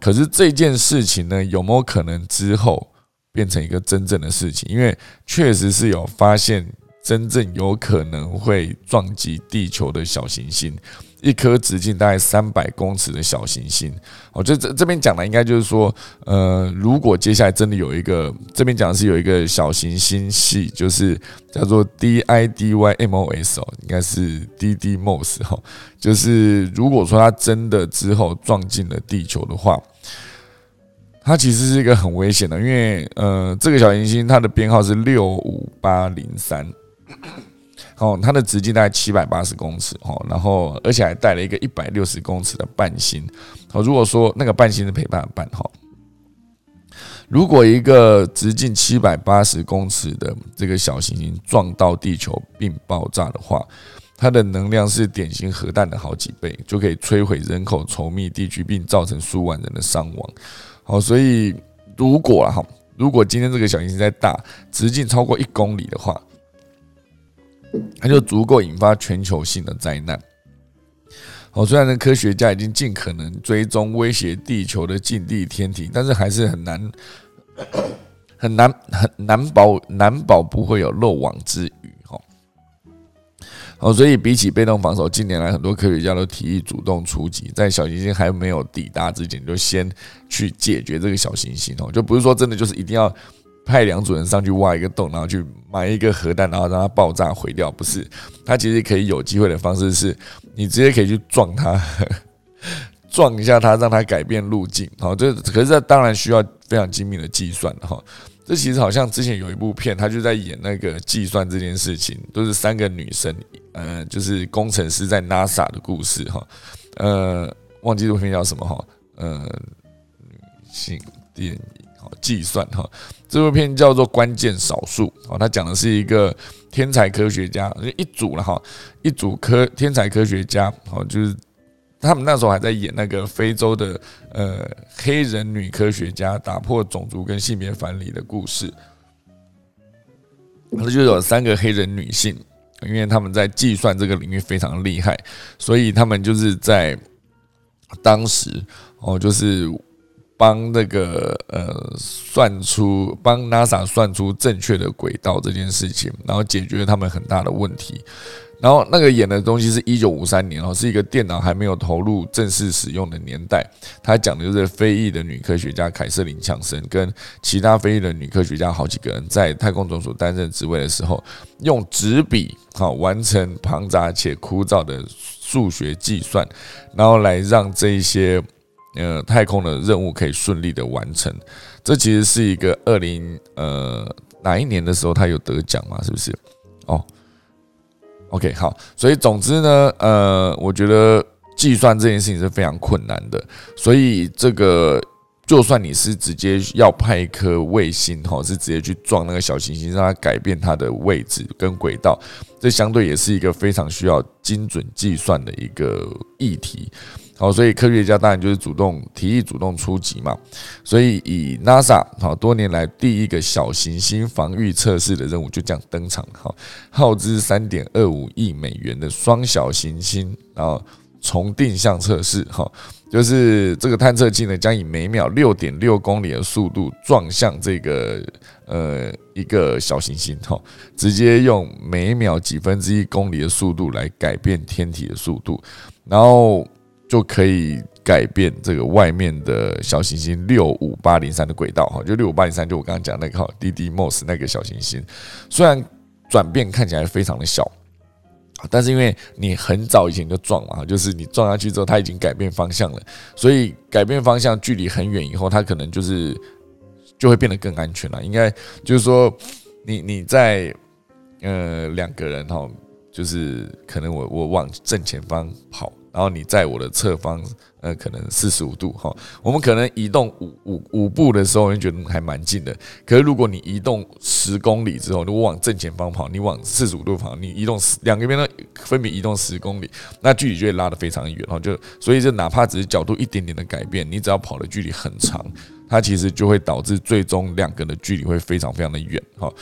可是这件事情呢，有没有可能之后？变成一个真正的事情，因为确实是有发现真正有可能会撞击地球的小行星，一颗直径大概三百公尺的小行星。哦，这这这边讲的应该就是说，呃，如果接下来真的有一个，这边讲的是有一个小行星系，就是叫做 D I D Y M O S 哦，应该是 D D M O S 哈，就是如果说它真的之后撞进了地球的话。它其实是一个很危险的，因为呃，这个小行星它的编号是六五八零三，哦，它的直径大概七百八十公尺，哦，然后而且还带了一个一百六十公尺的伴星，哦，如果说那个伴星是陪伴的伴，哈，如果一个直径七百八十公尺的这个小行星撞到地球并爆炸的话，它的能量是典型核弹的好几倍，就可以摧毁人口稠密地区，并造成数万人的伤亡。好，所以如果哈，如果今天这个小行星再大，直径超过一公里的话，它就足够引发全球性的灾难。好，虽然呢，科学家已经尽可能追踪威胁地球的近地天体，但是还是很难 很难很难保难保不会有漏网之鱼。哦，所以比起被动防守，近年来很多科学家都提议主动出击，在小行星还没有抵达之前，就先去解决这个小行星哦，就不是说真的就是一定要派两组人上去挖一个洞，然后去埋一个核弹，然后让它爆炸毁掉。不是，它其实可以有机会的方式是，你直接可以去撞它，撞一下它，让它改变路径。好，这可是这当然需要非常精密的计算的哈。这其实好像之前有一部片，他就在演那个计算这件事情，都是三个女生，呃，就是工程师在 NASA 的故事哈。呃，忘记这部片叫什么哈？呃，女性电影哈。计算哈，这部片叫做《关键少数》哦，它讲的是一个天才科学家，就一组了哈，一组科天才科学家哦，就是他们那时候还在演那个非洲的呃黑人女科学家打破种族跟性别藩篱的故事，那就有三个黑人女性，因为他们在计算这个领域非常厉害，所以他们就是在当时哦，就是。帮那个呃算出帮 NASA 算出正确的轨道这件事情，然后解决他们很大的问题。然后那个演的东西是一九五三年哦，是一个电脑还没有投入正式使用的年代。他讲的就是非裔的女科学家凯瑟琳强森跟其他非裔的女科学家好几个人在太空总署担任职位的时候，用纸笔好完成庞杂且枯燥的数学计算，然后来让这一些。呃，太空的任务可以顺利的完成，这其实是一个二零呃哪一年的时候他有得奖嘛？是不是？哦，OK，好，所以总之呢，呃，我觉得计算这件事情是非常困难的，所以这个就算你是直接要派一颗卫星哈，是直接去撞那个小行星，让它改变它的位置跟轨道，这相对也是一个非常需要精准计算的一个议题。好，所以科学家当然就是主动提议、主动出击嘛。所以以 NASA 好多年来第一个小行星防御测试的任务就这样登场。好，耗资三点二五亿美元的双小行星，然后重定向测试。哈，就是这个探测器呢，将以每秒六点六公里的速度撞向这个呃一个小行星。哈，直接用每秒几分之一公里的速度来改变天体的速度，然后。就可以改变这个外面的小行星六五八零三的轨道哈，就六五八零三，就我刚刚讲那个哈，D D MOS 那个小行星，虽然转变看起来非常的小，但是因为你很早以前就撞嘛，就是你撞下去之后，它已经改变方向了，所以改变方向距离很远以后，它可能就是就会变得更安全了。应该就是说，你你在呃两个人哈，就是可能我我往正前方跑。然后你在我的侧方，呃，可能四十五度哈，我们可能移动五五五步的时候，你觉得还蛮近的。可是如果你移动十公里之后，我往正前方跑，你往四十五度跑，你移动两个边呢分别移动十公里，那距离就会拉得非常远哈。就所以这哪怕只是角度一点点的改变，你只要跑的距离很长，它其实就会导致最终两个的距离会非常非常的远哈。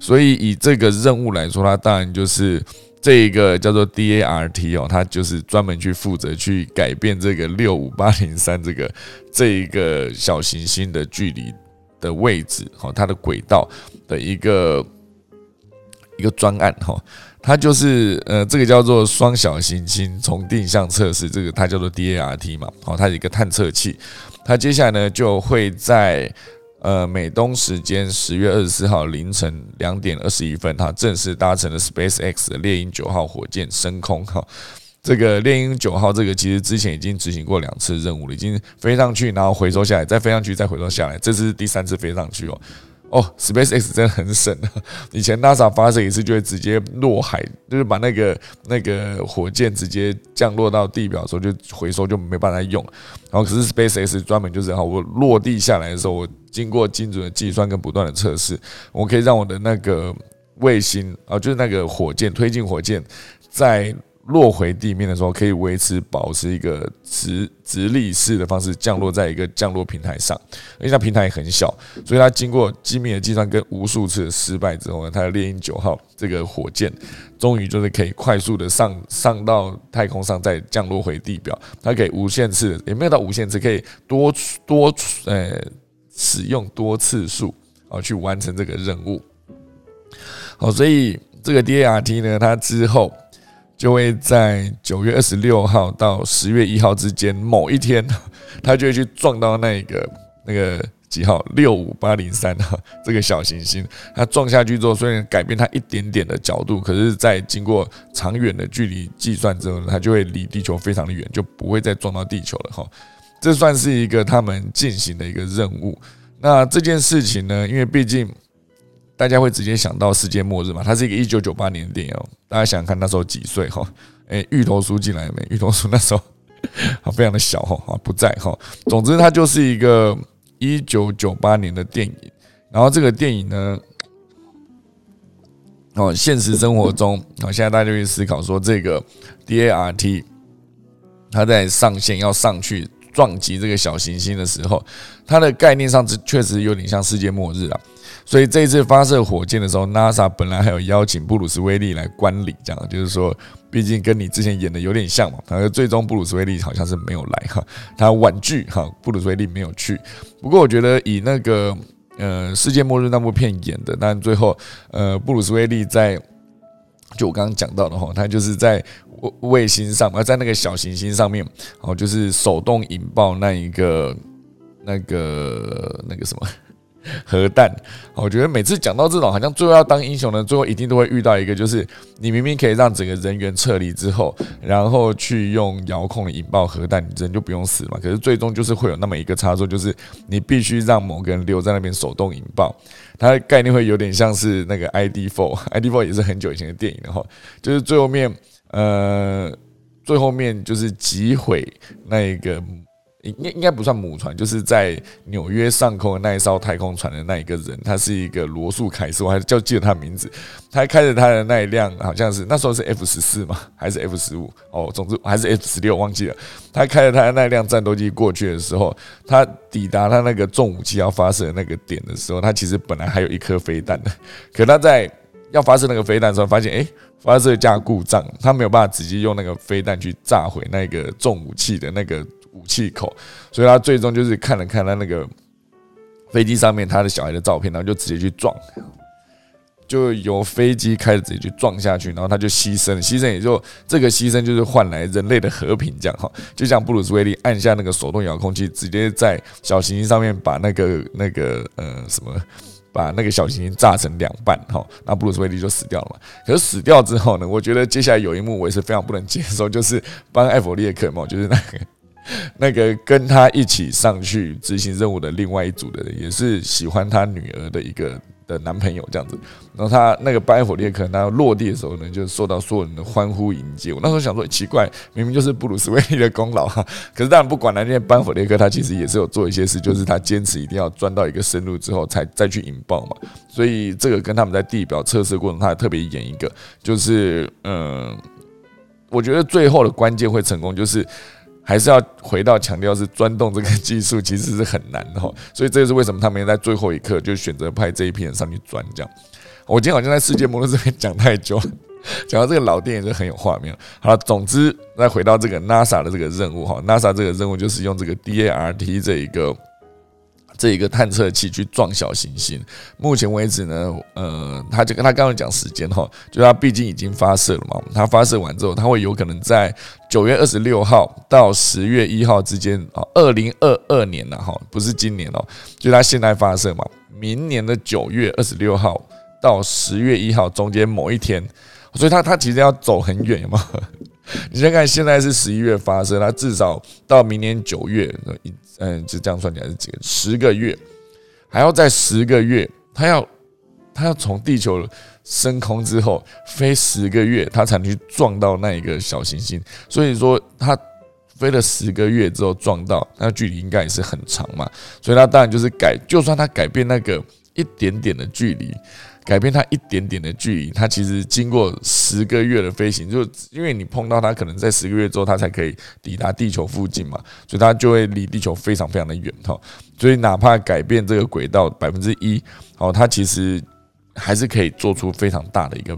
所以以这个任务来说，它当然就是。这一个叫做 DART 哦，它就是专门去负责去改变这个六五八零三这个这一个小行星的距离的位置，哦，它的轨道的一个一个专案哈，它就是呃，这个叫做双小行星重定向测试，这个它叫做 DART 嘛，哦，它是一个探测器，它接下来呢就会在。呃，美东时间十月二十四号凌晨两点二十一分，哈，正式搭乘了 SpaceX 的猎鹰九号火箭升空，哈，这个猎鹰九号这个其实之前已经执行过两次任务了，已经飞上去，然后回收下来，再飞上去，再回收下来，这是第三次飞上去哦。哦，SpaceX 真的很省啊！以前 NASA 发射一次就会直接落海，就是把那个那个火箭直接降落到地表的时候就回收就没办法用。然后可是 SpaceX 专门就是哈，我落地下来的时候，我经过精准的计算跟不断的测试，我可以让我的那个卫星啊，就是那个火箭推进火箭在。落回地面的时候，可以维持保持一个直直立式的方式降落在一个降落平台上，而且它平台也很小，所以它经过精密的计算跟无数次的失败之后呢，它的猎鹰九号这个火箭终于就是可以快速的上上到太空上，再降落回地表。它可以无限次，也没有到无限次，可以多多呃使用多次数啊去完成这个任务。好，所以这个 DART 呢，它之后。就会在九月二十六号到十月一号之间某一天，他就会去撞到那个那个几号？六五八零三哈，这个小行星它撞下去之后，虽然改变它一点点的角度，可是，在经过长远的距离计算之后，它就会离地球非常的远，就不会再撞到地球了哈。这算是一个他们进行的一个任务。那这件事情呢，因为毕竟大家会直接想到世界末日嘛，它是一个一九九八年的电影哦。大家想想看，那时候几岁哈？诶，芋头叔进来没？芋头叔那时候 啊，非常的小哈，啊不在哈。总之，它就是一个一九九八年的电影。然后这个电影呢，哦，现实生活中，好，现在大家就去思考说，这个 DART 它在上线要上去。撞击这个小行星的时候，它的概念上是确实有点像世界末日啊。所以这一次发射火箭的时候，NASA 本来还有邀请布鲁斯威利来观礼，这样就是说，毕竟跟你之前演的有点像嘛。反正最终布鲁斯威利好像是没有来哈，他婉拒哈，布鲁斯威利没有去。不过我觉得以那个呃世界末日那部片演的，但最后呃布鲁斯威利在。就我刚刚讲到的哈，他就是在卫卫星上，而在那个小行星上面，哦，就是手动引爆那一个、那个、那个什么。核弹，我觉得每次讲到这种，好像最后要当英雄的，最后一定都会遇到一个，就是你明明可以让整个人员撤离之后，然后去用遥控引爆核弹，你人就不用死嘛。可是最终就是会有那么一个插座，就是你必须让某个人留在那边手动引爆。它的概念会有点像是那个 ID Four，ID Four 也是很久以前的电影了哈，就是最后面，呃，最后面就是击毁那一个。应应该不算母船，就是在纽约上空的那一艘太空船的那一个人，他是一个罗素凯斯，我还叫记得他名字。他开着他的那一辆，好像是那时候是 F 十四嘛，还是 F 十五？哦，总之还是 F 十六，忘记了。他开着他的那辆战斗机过去的时候，他抵达他那个重武器要发射的那个点的时候，他其实本来还有一颗飞弹的，可他在要发射那个飞弹的时候，发现哎，发射架故障，他没有办法直接用那个飞弹去炸毁那个重武器的那个。武器口，所以他最终就是看了看他那个飞机上面他的小孩的照片，然后就直接去撞，就由飞机开始直接去撞下去，然后他就牺牲，牺牲也就这个牺牲就是换来人类的和平，这样哈，就像布鲁斯威利按下那个手动遥控器，直接在小行星上面把那个那个呃什么，把那个小行星炸成两半哈，那布鲁斯威利就死掉了嘛。可是死掉之后呢，我觉得接下来有一幕我也是非常不能接受，就是帮艾弗列克嘛，就是那个。那个跟他一起上去执行任务的另外一组的人，也是喜欢他女儿的一个的男朋友这样子。然后他那个班弗列克，他落地的时候呢，就受到所有人的欢呼迎接。我那时候想说，奇怪，明明就是布鲁斯威利的功劳哈。可是当然不管了，因为班弗列克他其实也是有做一些事，就是他坚持一定要钻到一个深入之后才再去引爆嘛。所以这个跟他们在地表测试过程，他特别演一个，就是嗯，我觉得最后的关键会成功，就是。还是要回到强调是钻洞这个技术其实是很难的，所以这也是为什么他们在最后一刻就选择派这一批人上去钻这样。我今天好像在世界末日这边讲太久，讲到这个老电影就很有画面。好了，总之再回到这个 NASA 的这个任务哈，NASA 这个任务就是用这个 DART 这一个。这一个探测器去撞小行星，目前为止呢，呃，他就跟他刚刚讲时间哈，就他毕竟已经发射了嘛，他发射完之后，他会有可能在九月二十六号到十月一号之间啊，二零二二年了哈，不是今年哦，就他现在发射嘛，明年的九月二十六号到十月一号中间某一天，所以他他其实要走很远嘛。你先看，现在是十一月发射，它至少到明年九月，嗯，就这样算起来是几个十个月，还要在十个月，它要它要从地球升空之后飞十个月，它才能去撞到那一个小行星。所以说，它飞了十个月之后撞到，那距离应该也是很长嘛。所以它当然就是改，就算它改变那个一点点的距离。改变它一点点的距离，它其实经过十个月的飞行，就因为你碰到它，可能在十个月之后，它才可以抵达地球附近嘛，所以它就会离地球非常非常的远哈。所以哪怕改变这个轨道百分之一，哦，它其实还是可以做出非常大的一个。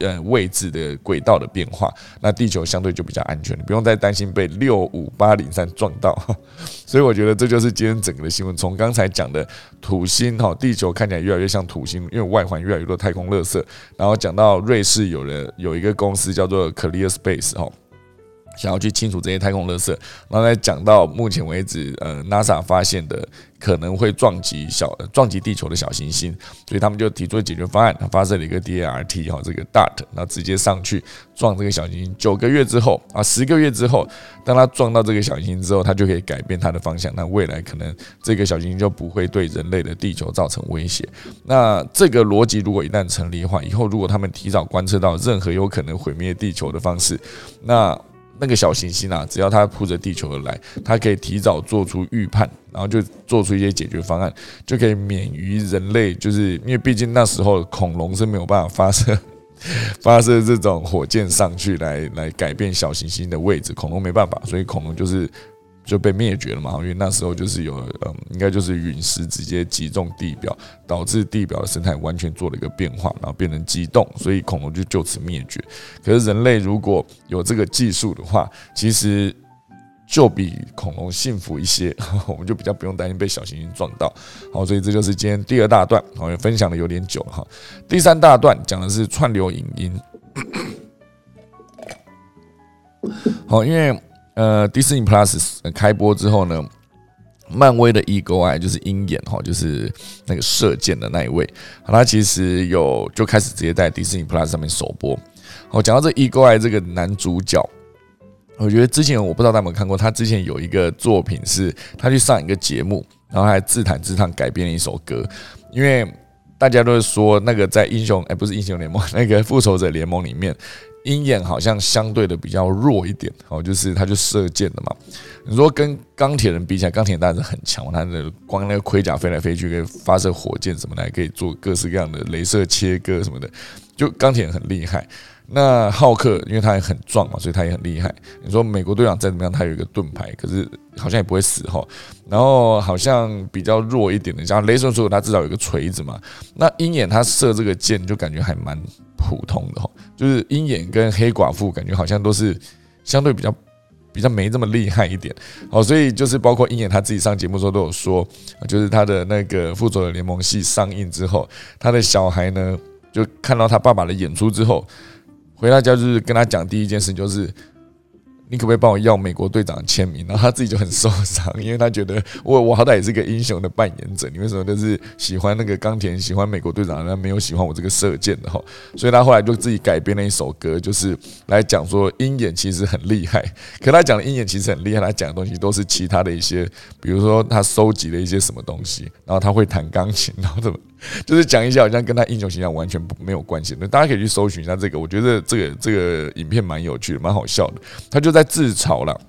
呃，位置的轨道的变化，那地球相对就比较安全，不用再担心被六五八零三撞到。所以我觉得这就是今天整个的新闻。从刚才讲的土星哈，地球看起来越来越像土星，因为外环越来越多太空垃圾。然后讲到瑞士有了有一个公司叫做 Clear Space 哈，想要去清除这些太空垃圾，然后再讲到目前为止，呃，NASA 发现的可能会撞击小撞击地球的小行星，所以他们就提出解决方案，发射了一个 DART 哈，这个 DART，那直接上去撞这个小行星。九个月之后啊，十个月之后，当它撞到这个小行星之后，它就可以改变它的方向，那未来可能这个小行星就不会对人类的地球造成威胁。那这个逻辑如果一旦成立的话，以后如果他们提早观测到任何有可能毁灭地球的方式，那那个小行星啊，只要它扑着地球而来，它可以提早做出预判，然后就做出一些解决方案，就可以免于人类，就是因为毕竟那时候恐龙是没有办法发射 发射这种火箭上去来来改变小行星的位置，恐龙没办法，所以恐龙就是。就被灭绝了嘛，因为那时候就是有，嗯，应该就是陨石直接击中地表，导致地表的生态完全做了一个变化，然后变成激动，所以恐龙就就此灭绝。可是人类如果有这个技术的话，其实就比恐龙幸福一些，我们就比较不用担心被小行星撞到。好，所以这就是今天第二大段，好，也分享的有点久了哈。第三大段讲的是串流影音，好，因为。呃，Disney Plus 开播之后呢，漫威的 Eagle Eye 就是鹰眼哈，就是那个射箭的那一位，他其实有就开始直接在 Disney Plus 上面首播。我讲到这 Eagle Eye 这个男主角，我觉得之前我不知道大家有没有看过，他之前有一个作品是他去上一个节目，然后还自弹自唱改编了一首歌，因为大家都是说那个在英雄哎不是英雄联盟那个复仇者联盟里面。鹰眼好像相对的比较弱一点，哦，就是他就射箭的嘛。你说跟钢铁人比起来，钢铁人当然是很强，他的光那个盔甲飞来飞去，可以发射火箭什么的，还可以做各式各样的镭射切割什么的，就钢铁很厉害。那浩克因为他也很壮嘛，所以他也很厉害。你说美国队长再怎么样，他有一个盾牌，可是好像也不会死哈。然后好像比较弱一点的，像雷神说他至少有个锤子嘛。那鹰眼他射这个箭就感觉还蛮普通的哈，就是鹰眼跟黑寡妇感觉好像都是相对比较比较没这么厉害一点。哦，所以就是包括鹰眼他自己上节目时候都有说，就是他的那个复仇者联盟系上映之后，他的小孩呢就看到他爸爸的演出之后。回到家就是跟他讲第一件事就是。你可不可以帮我要美国队长的签名？然后他自己就很受伤，因为他觉得我我好歹也是个英雄的扮演者，你为什么就是喜欢那个钢铁，喜欢美国队长，但没有喜欢我这个射箭的哈？所以他后来就自己改编了一首歌，就是来讲说鹰眼其实很厉害。可他讲的鹰眼其实很厉害，他讲的东西都是其他的一些，比如说他收集了一些什么东西，然后他会弹钢琴，然后怎么 就是讲一下好像跟他英雄形象完全不没有关系那。大家可以去搜寻一下这个，我觉得这个这个影片蛮有趣的，蛮好笑的。他就在自嘲了，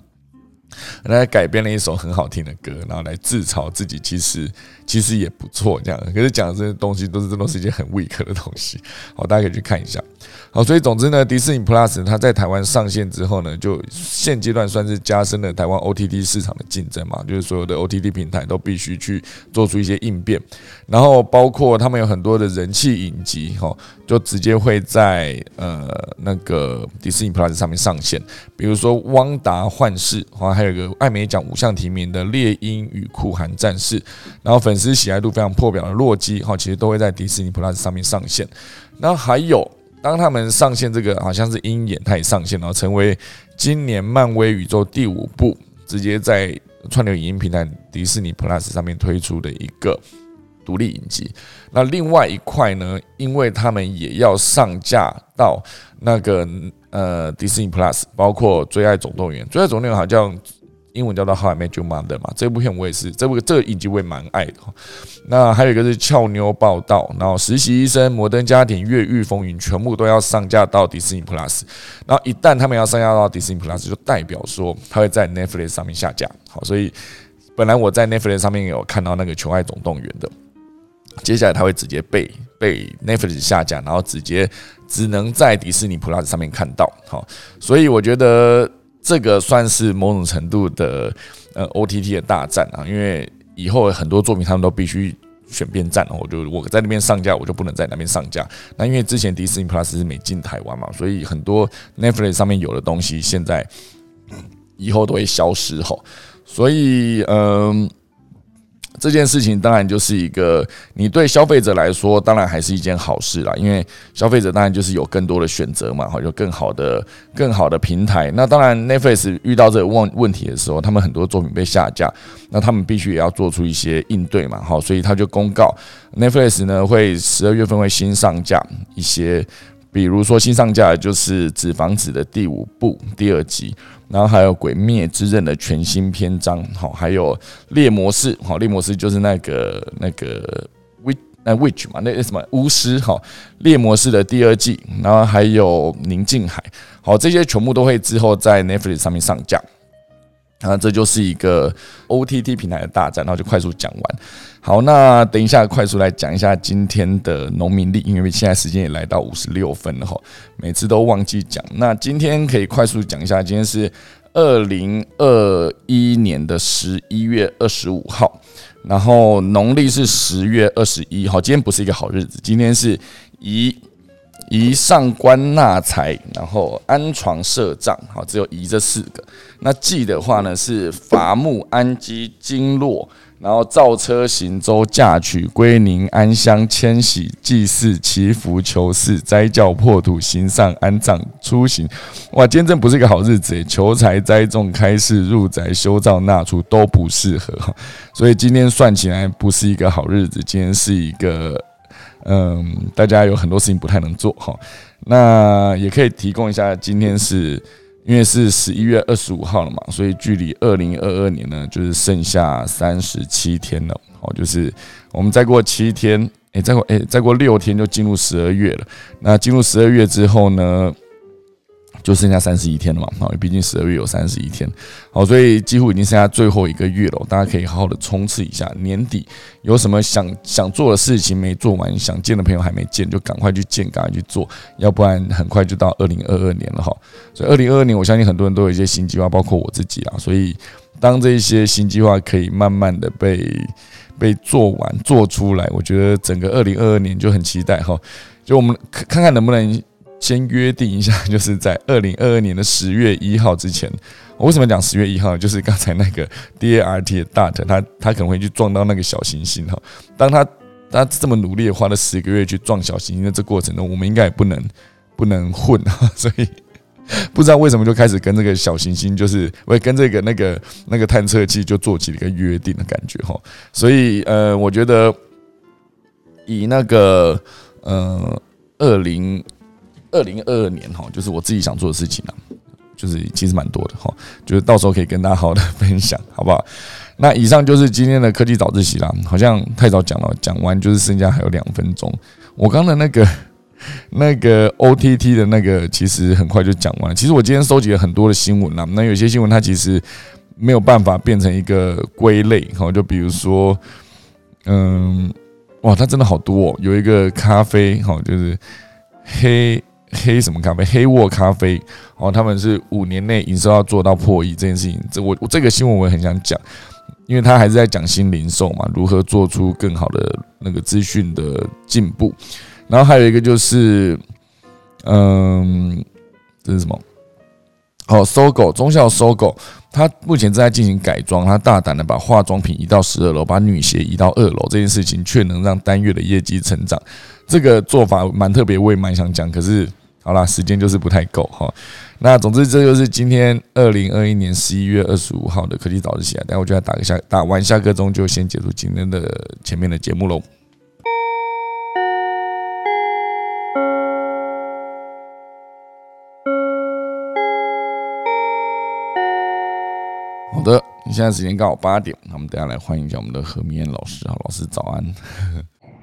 来改编了一首很好听的歌，然后来自嘲自己，其实其实也不错，这样。可是讲的这些东西都是，这都是一件很 weak 的东西。好，大家可以去看一下。好，所以总之呢，迪士尼 Plus 它在台湾上线之后呢，就现阶段算是加深了台湾 OTT 市场的竞争嘛，就是所有的 OTT 平台都必须去做出一些应变，然后包括他们有很多的人气影集，哈，就直接会在呃那个迪士尼 Plus 上面上线，比如说《汪达幻视》，好像还一个艾美奖五项提名的《猎鹰与酷寒战士》，然后粉丝喜爱度非常破表的《洛基》，哈，其实都会在迪士尼 Plus 上面上线，然后还有。当他们上线这个好像是鹰眼，它也上线，然后成为今年漫威宇宙第五部，直接在串流影音平台迪士尼 Plus 上面推出的一个独立影集。那另外一块呢，因为他们也要上架到那个呃迪士尼 Plus，包括《最爱总动员》，《最爱总动员》好像。英文叫做《How I Met Your Mother》嘛，这部片我也是，这部这个影集我也蛮爱的。那还有一个是《俏妞报道》，然后《实习医生》、《摩登家庭》、《越狱风云》全部都要上架到迪士尼 Plus。然后一旦他们要上架到迪士尼 Plus，就代表说它会在 Netflix 上面下架。好，所以本来我在 Netflix 上面有看到那个《求爱总动员》的，接下来它会直接被被 Netflix 下架，然后直接只能在迪士尼 Plus 上面看到。好，所以我觉得。这个算是某种程度的呃 O T T 的大战啊，因为以后很多作品他们都必须选边站，我就我在那边上架，我就不能在那边上架。那因为之前迪士尼 Plus 是没进台湾嘛，所以很多 Netflix 上面有的东西，现在以后都会消失吼。所以嗯，这件事情当然就是一个，你对消费者来说，当然还是一件好事啦。因为消费者当然就是有更多的选择嘛，哈，有更好的、更好的平台。那当然，Netflix 遇到这个问问题的时候，他们很多作品被下架，那他们必须也要做出一些应对嘛，哈，所以他就公告 Netflix 呢会十二月份会新上架一些，比如说新上架的就是《纸房子》的第五部第二集。然后还有《鬼灭之刃》的全新篇章，好，还有猎魔士，好，猎魔士就是那个那个 witch，那 witch 嘛，那什么巫师，好，猎魔士的第二季，然后还有宁静海，好，这些全部都会之后在 Netflix 上面上架。啊，这就是一个 OTT 平台的大战，然后就快速讲完。好，那等一下快速来讲一下今天的农民历，因为现在时间也来到五十六分了哈，每次都忘记讲。那今天可以快速讲一下，今天是二零二一年的十一月二十五号，然后农历是十月二十一号。今天不是一个好日子，今天是一。宜上官纳财，然后安床设帐，好，只有宜这四个。那忌的话呢，是伐木、安基、经络，然后造车、行舟、嫁娶、归宁、安乡、迁徙、祭祀、祈福、求事、斋教、破土、行上、安葬、出行。哇，今天真不是一个好日子诶！求财、栽种、开市、入宅、修造、纳出都不适合。所以今天算起来不是一个好日子，今天是一个。嗯，大家有很多事情不太能做哈，那也可以提供一下。今天是因为是十一月二十五号了嘛，所以距离二零二二年呢，就是剩下三十七天了。哦，就是我们再过七天，诶，再过诶，再过六天就进入十二月了。那进入十二月之后呢？就剩下三十一天了嘛，好，毕竟十二月有三十一天，好，所以几乎已经剩下最后一个月了，大家可以好好的冲刺一下。年底有什么想想做的事情没做完，想见的朋友还没见，就赶快去见，赶快去做，要不然很快就到二零二二年了哈。所以二零二二年，我相信很多人都有一些新计划，包括我自己啊。所以当这一些新计划可以慢慢的被被做完做出来，我觉得整个二零二二年就很期待哈。就我们看看能不能。先约定一下，就是在二零二二年的十月一号之前。我为什么讲十月一号？就是刚才那个 D A R T 的 Dart，他他可能会去撞到那个小行星哈。当他他这么努力花了十个月去撞小行星的这过程中，我们应该也不能不能混啊。所以不知道为什么就开始跟这个小行星，就是会跟这个那个那个探测器就做起了一个约定的感觉哈。所以呃，我觉得以那个呃二零。二零二二年哈，就是我自己想做的事情啊，就是其实蛮多的哈，就是到时候可以跟大家好好的 分享，好不好？那以上就是今天的科技早自习啦，好像太早讲了，讲完就是剩下还有两分钟。我刚的那个那个 OTT 的那个，其实很快就讲完。其实我今天收集了很多的新闻啦，那有些新闻它其实没有办法变成一个归类哈，就比如说，嗯，哇，它真的好多，哦，有一个咖啡哈，就是黑。黑什么咖啡？黑沃咖啡哦，他们是五年内营收要做到破亿这件事情。这我我这个新闻我也很想讲，因为他还是在讲新零售嘛，如何做出更好的那个资讯的进步。然后还有一个就是，嗯，这是什么？好，搜狗中校搜狗，它目前正在进行改装，它大胆的把化妆品移到十二楼，把女鞋移到二楼，这件事情却能让单月的业绩成长。这个做法蛮特别，我也蛮想讲，可是。好啦，时间就是不太够哈。那总之，这就是今天二零二一年十一月二十五号的科技早自习。待会我就要打个下，打完下课钟就先结束今天的前面的节目喽。好的，你现在时间刚好八点，那我们等下来欢迎一下我们的何明燕老师。好，老师早安。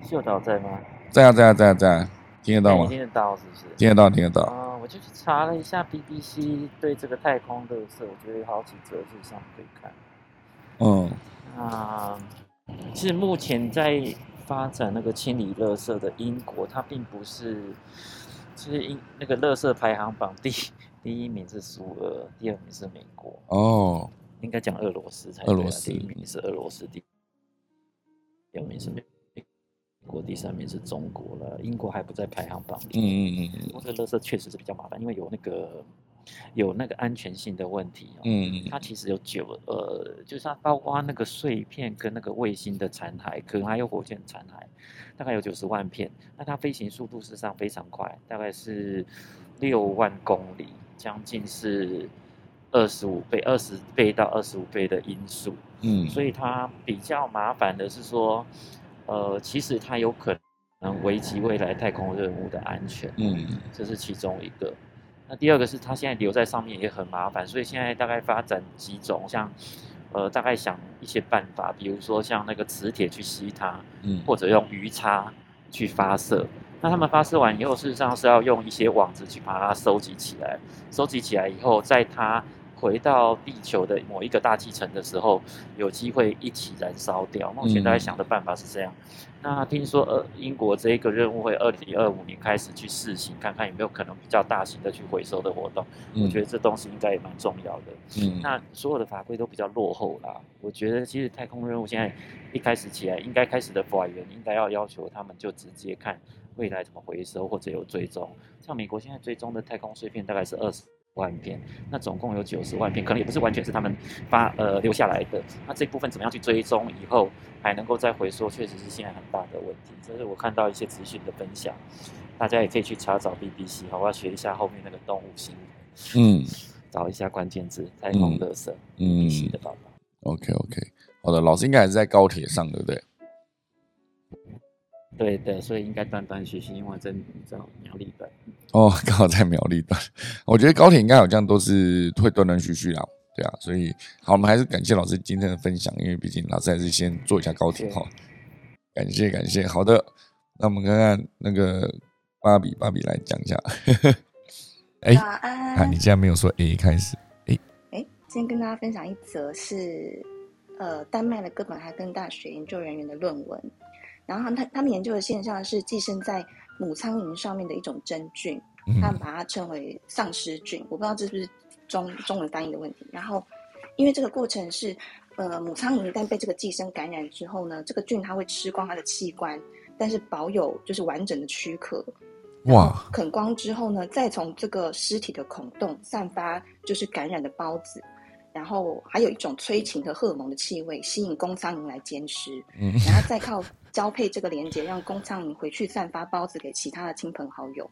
秀导在吗？在啊，在啊，在啊，在。听得到吗？听得到，是不是？听得到，听得到。啊，我就去查了一下 BBC 对这个太空乐色，我觉得有好几则是上可以看。嗯。啊，其实目前在发展那个清理乐色的英国，它并不是，其实英那个乐色排行榜第 第一名是苏俄，第二名是美国。哦。应该讲俄罗斯才对。俄罗斯第一名是俄罗斯，第第二名是美。国第三名是中国了，英国还不在排行榜里。嗯嗯嗯。不过这乐色确实是比较麻烦，因为有那个有那个安全性的问题。嗯，它其实有九呃，就是它包括那个碎片跟那个卫星的残骸，可能还有火箭残骸，大概有九十万片。那它飞行速度事实上非常快，大概是六万公里，将近是二十五倍、二十倍到二十五倍的音速。嗯，所以它比较麻烦的是说，呃，其实它有可能危及未来太空任务的安全。嗯，这是其中一个。那第二个是它现在留在上面也很麻烦，所以现在大概发展几种，像，呃，大概想一些办法，比如说像那个磁铁去吸它，嗯，或者用鱼叉去发射。那他们发射完以后，事实上是要用一些网子去把它收集起来，收集起来以后，在它。回到地球的某一个大气层的时候，有机会一起燃烧掉。目前大家想的办法是这样。那听说呃，英国这一个任务会二零二五年开始去试行，看看有没有可能比较大型的去回收的活动。我觉得这东西应该也蛮重要的。嗯，那所有的法规都比较落后啦。我觉得其实太空任务现在一开始起来，应该开始的法源应该要要求他们就直接看未来怎么回收或者有追踪。像美国现在追踪的太空碎片大概是二十。万片，那总共有九十万片，可能也不是完全是他们发呃留下来的。那这部分怎么样去追踪，以后还能够再回收，确实是现在很大的问题。这是我看到一些资讯的分享，大家也可以去查找 BBC，好，我要学一下后面那个动物新闻，嗯，找一下关键字太空乐色，嗯的报道。OK OK，好的，老师应该还是在高铁上，对不对？对对，所以应该断断续续，因为在在苗栗段。哦，刚好在苗栗段。我觉得高铁应该好像都是会断断续续啦，对啊。所以好，我们还是感谢老师今天的分享，因为毕竟老师还是先坐一下高铁哈。感谢感谢，好的。那我们看看那个芭比，芭比来讲一下。哎，啊，你竟然没有说 A 开始？哎哎，今天跟大家分享一则是呃丹麦的哥本哈根大学研究人员的论文。然后他他们研究的现象是寄生在母苍蝇上面的一种真菌，他们把它称为丧尸菌。我不知道这是不是中中文翻译的问题。然后，因为这个过程是，呃，母苍蝇一旦被这个寄生感染之后呢，这个菌它会吃光它的器官，但是保有就是完整的躯壳。哇！啃光之后呢，再从这个尸体的孔洞散发就是感染的孢子，然后还有一种催情的荷尔蒙的气味，吸引公苍蝇来监视，然后再靠。交配这个连接，让公苍蝇回去散发孢子给其他的亲朋好友。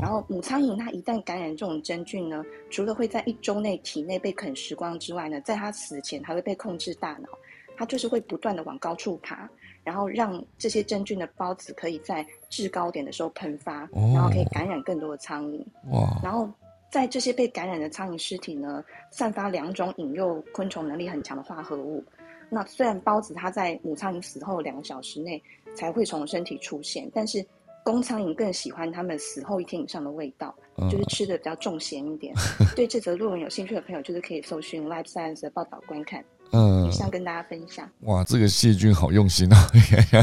然后母苍蝇它一旦感染这种真菌呢，除了会在一周内体内被啃食光之外呢，在它死前还会被控制大脑，它就是会不断的往高处爬，然后让这些真菌的孢子可以在制高点的时候喷发，然后可以感染更多的苍蝇。哇！然后在这些被感染的苍蝇尸体呢，散发两种引诱昆虫能力很强的化合物。那虽然孢子它在母苍蝇死后两个小时内才会从身体出现，但是公苍蝇更喜欢它们死后一天以上的味道，就是吃的比较重咸一点。对这则论文有兴趣的朋友，就是可以搜寻《Life Science》的报道观看。嗯，以上跟大家分享。哇，这个细菌好用心哦，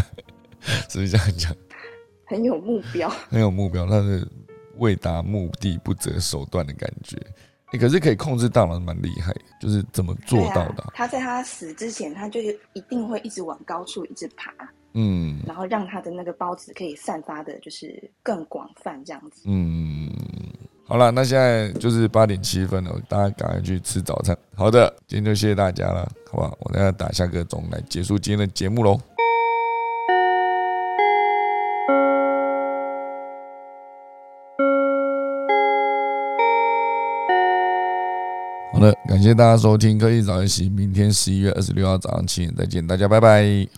是不是这样讲？很有目标，很有目标，但是为达目的不择手段的感觉。可是可以控制大脑，蛮厉害。就是怎么做到的？他在他死之前，他就是一定会一直往高处一直爬，嗯，然后让他的那个孢子可以散发的，就是更广泛这样子。嗯，好了，那现在就是八点七分了，大家赶快去吃早餐。好的，今天就谢谢大家了，好不好？我等下打下个钟来结束今天的节目喽。感谢大家收听《科技早自习》，明天十一月二十六号早上七点再见，大家拜拜。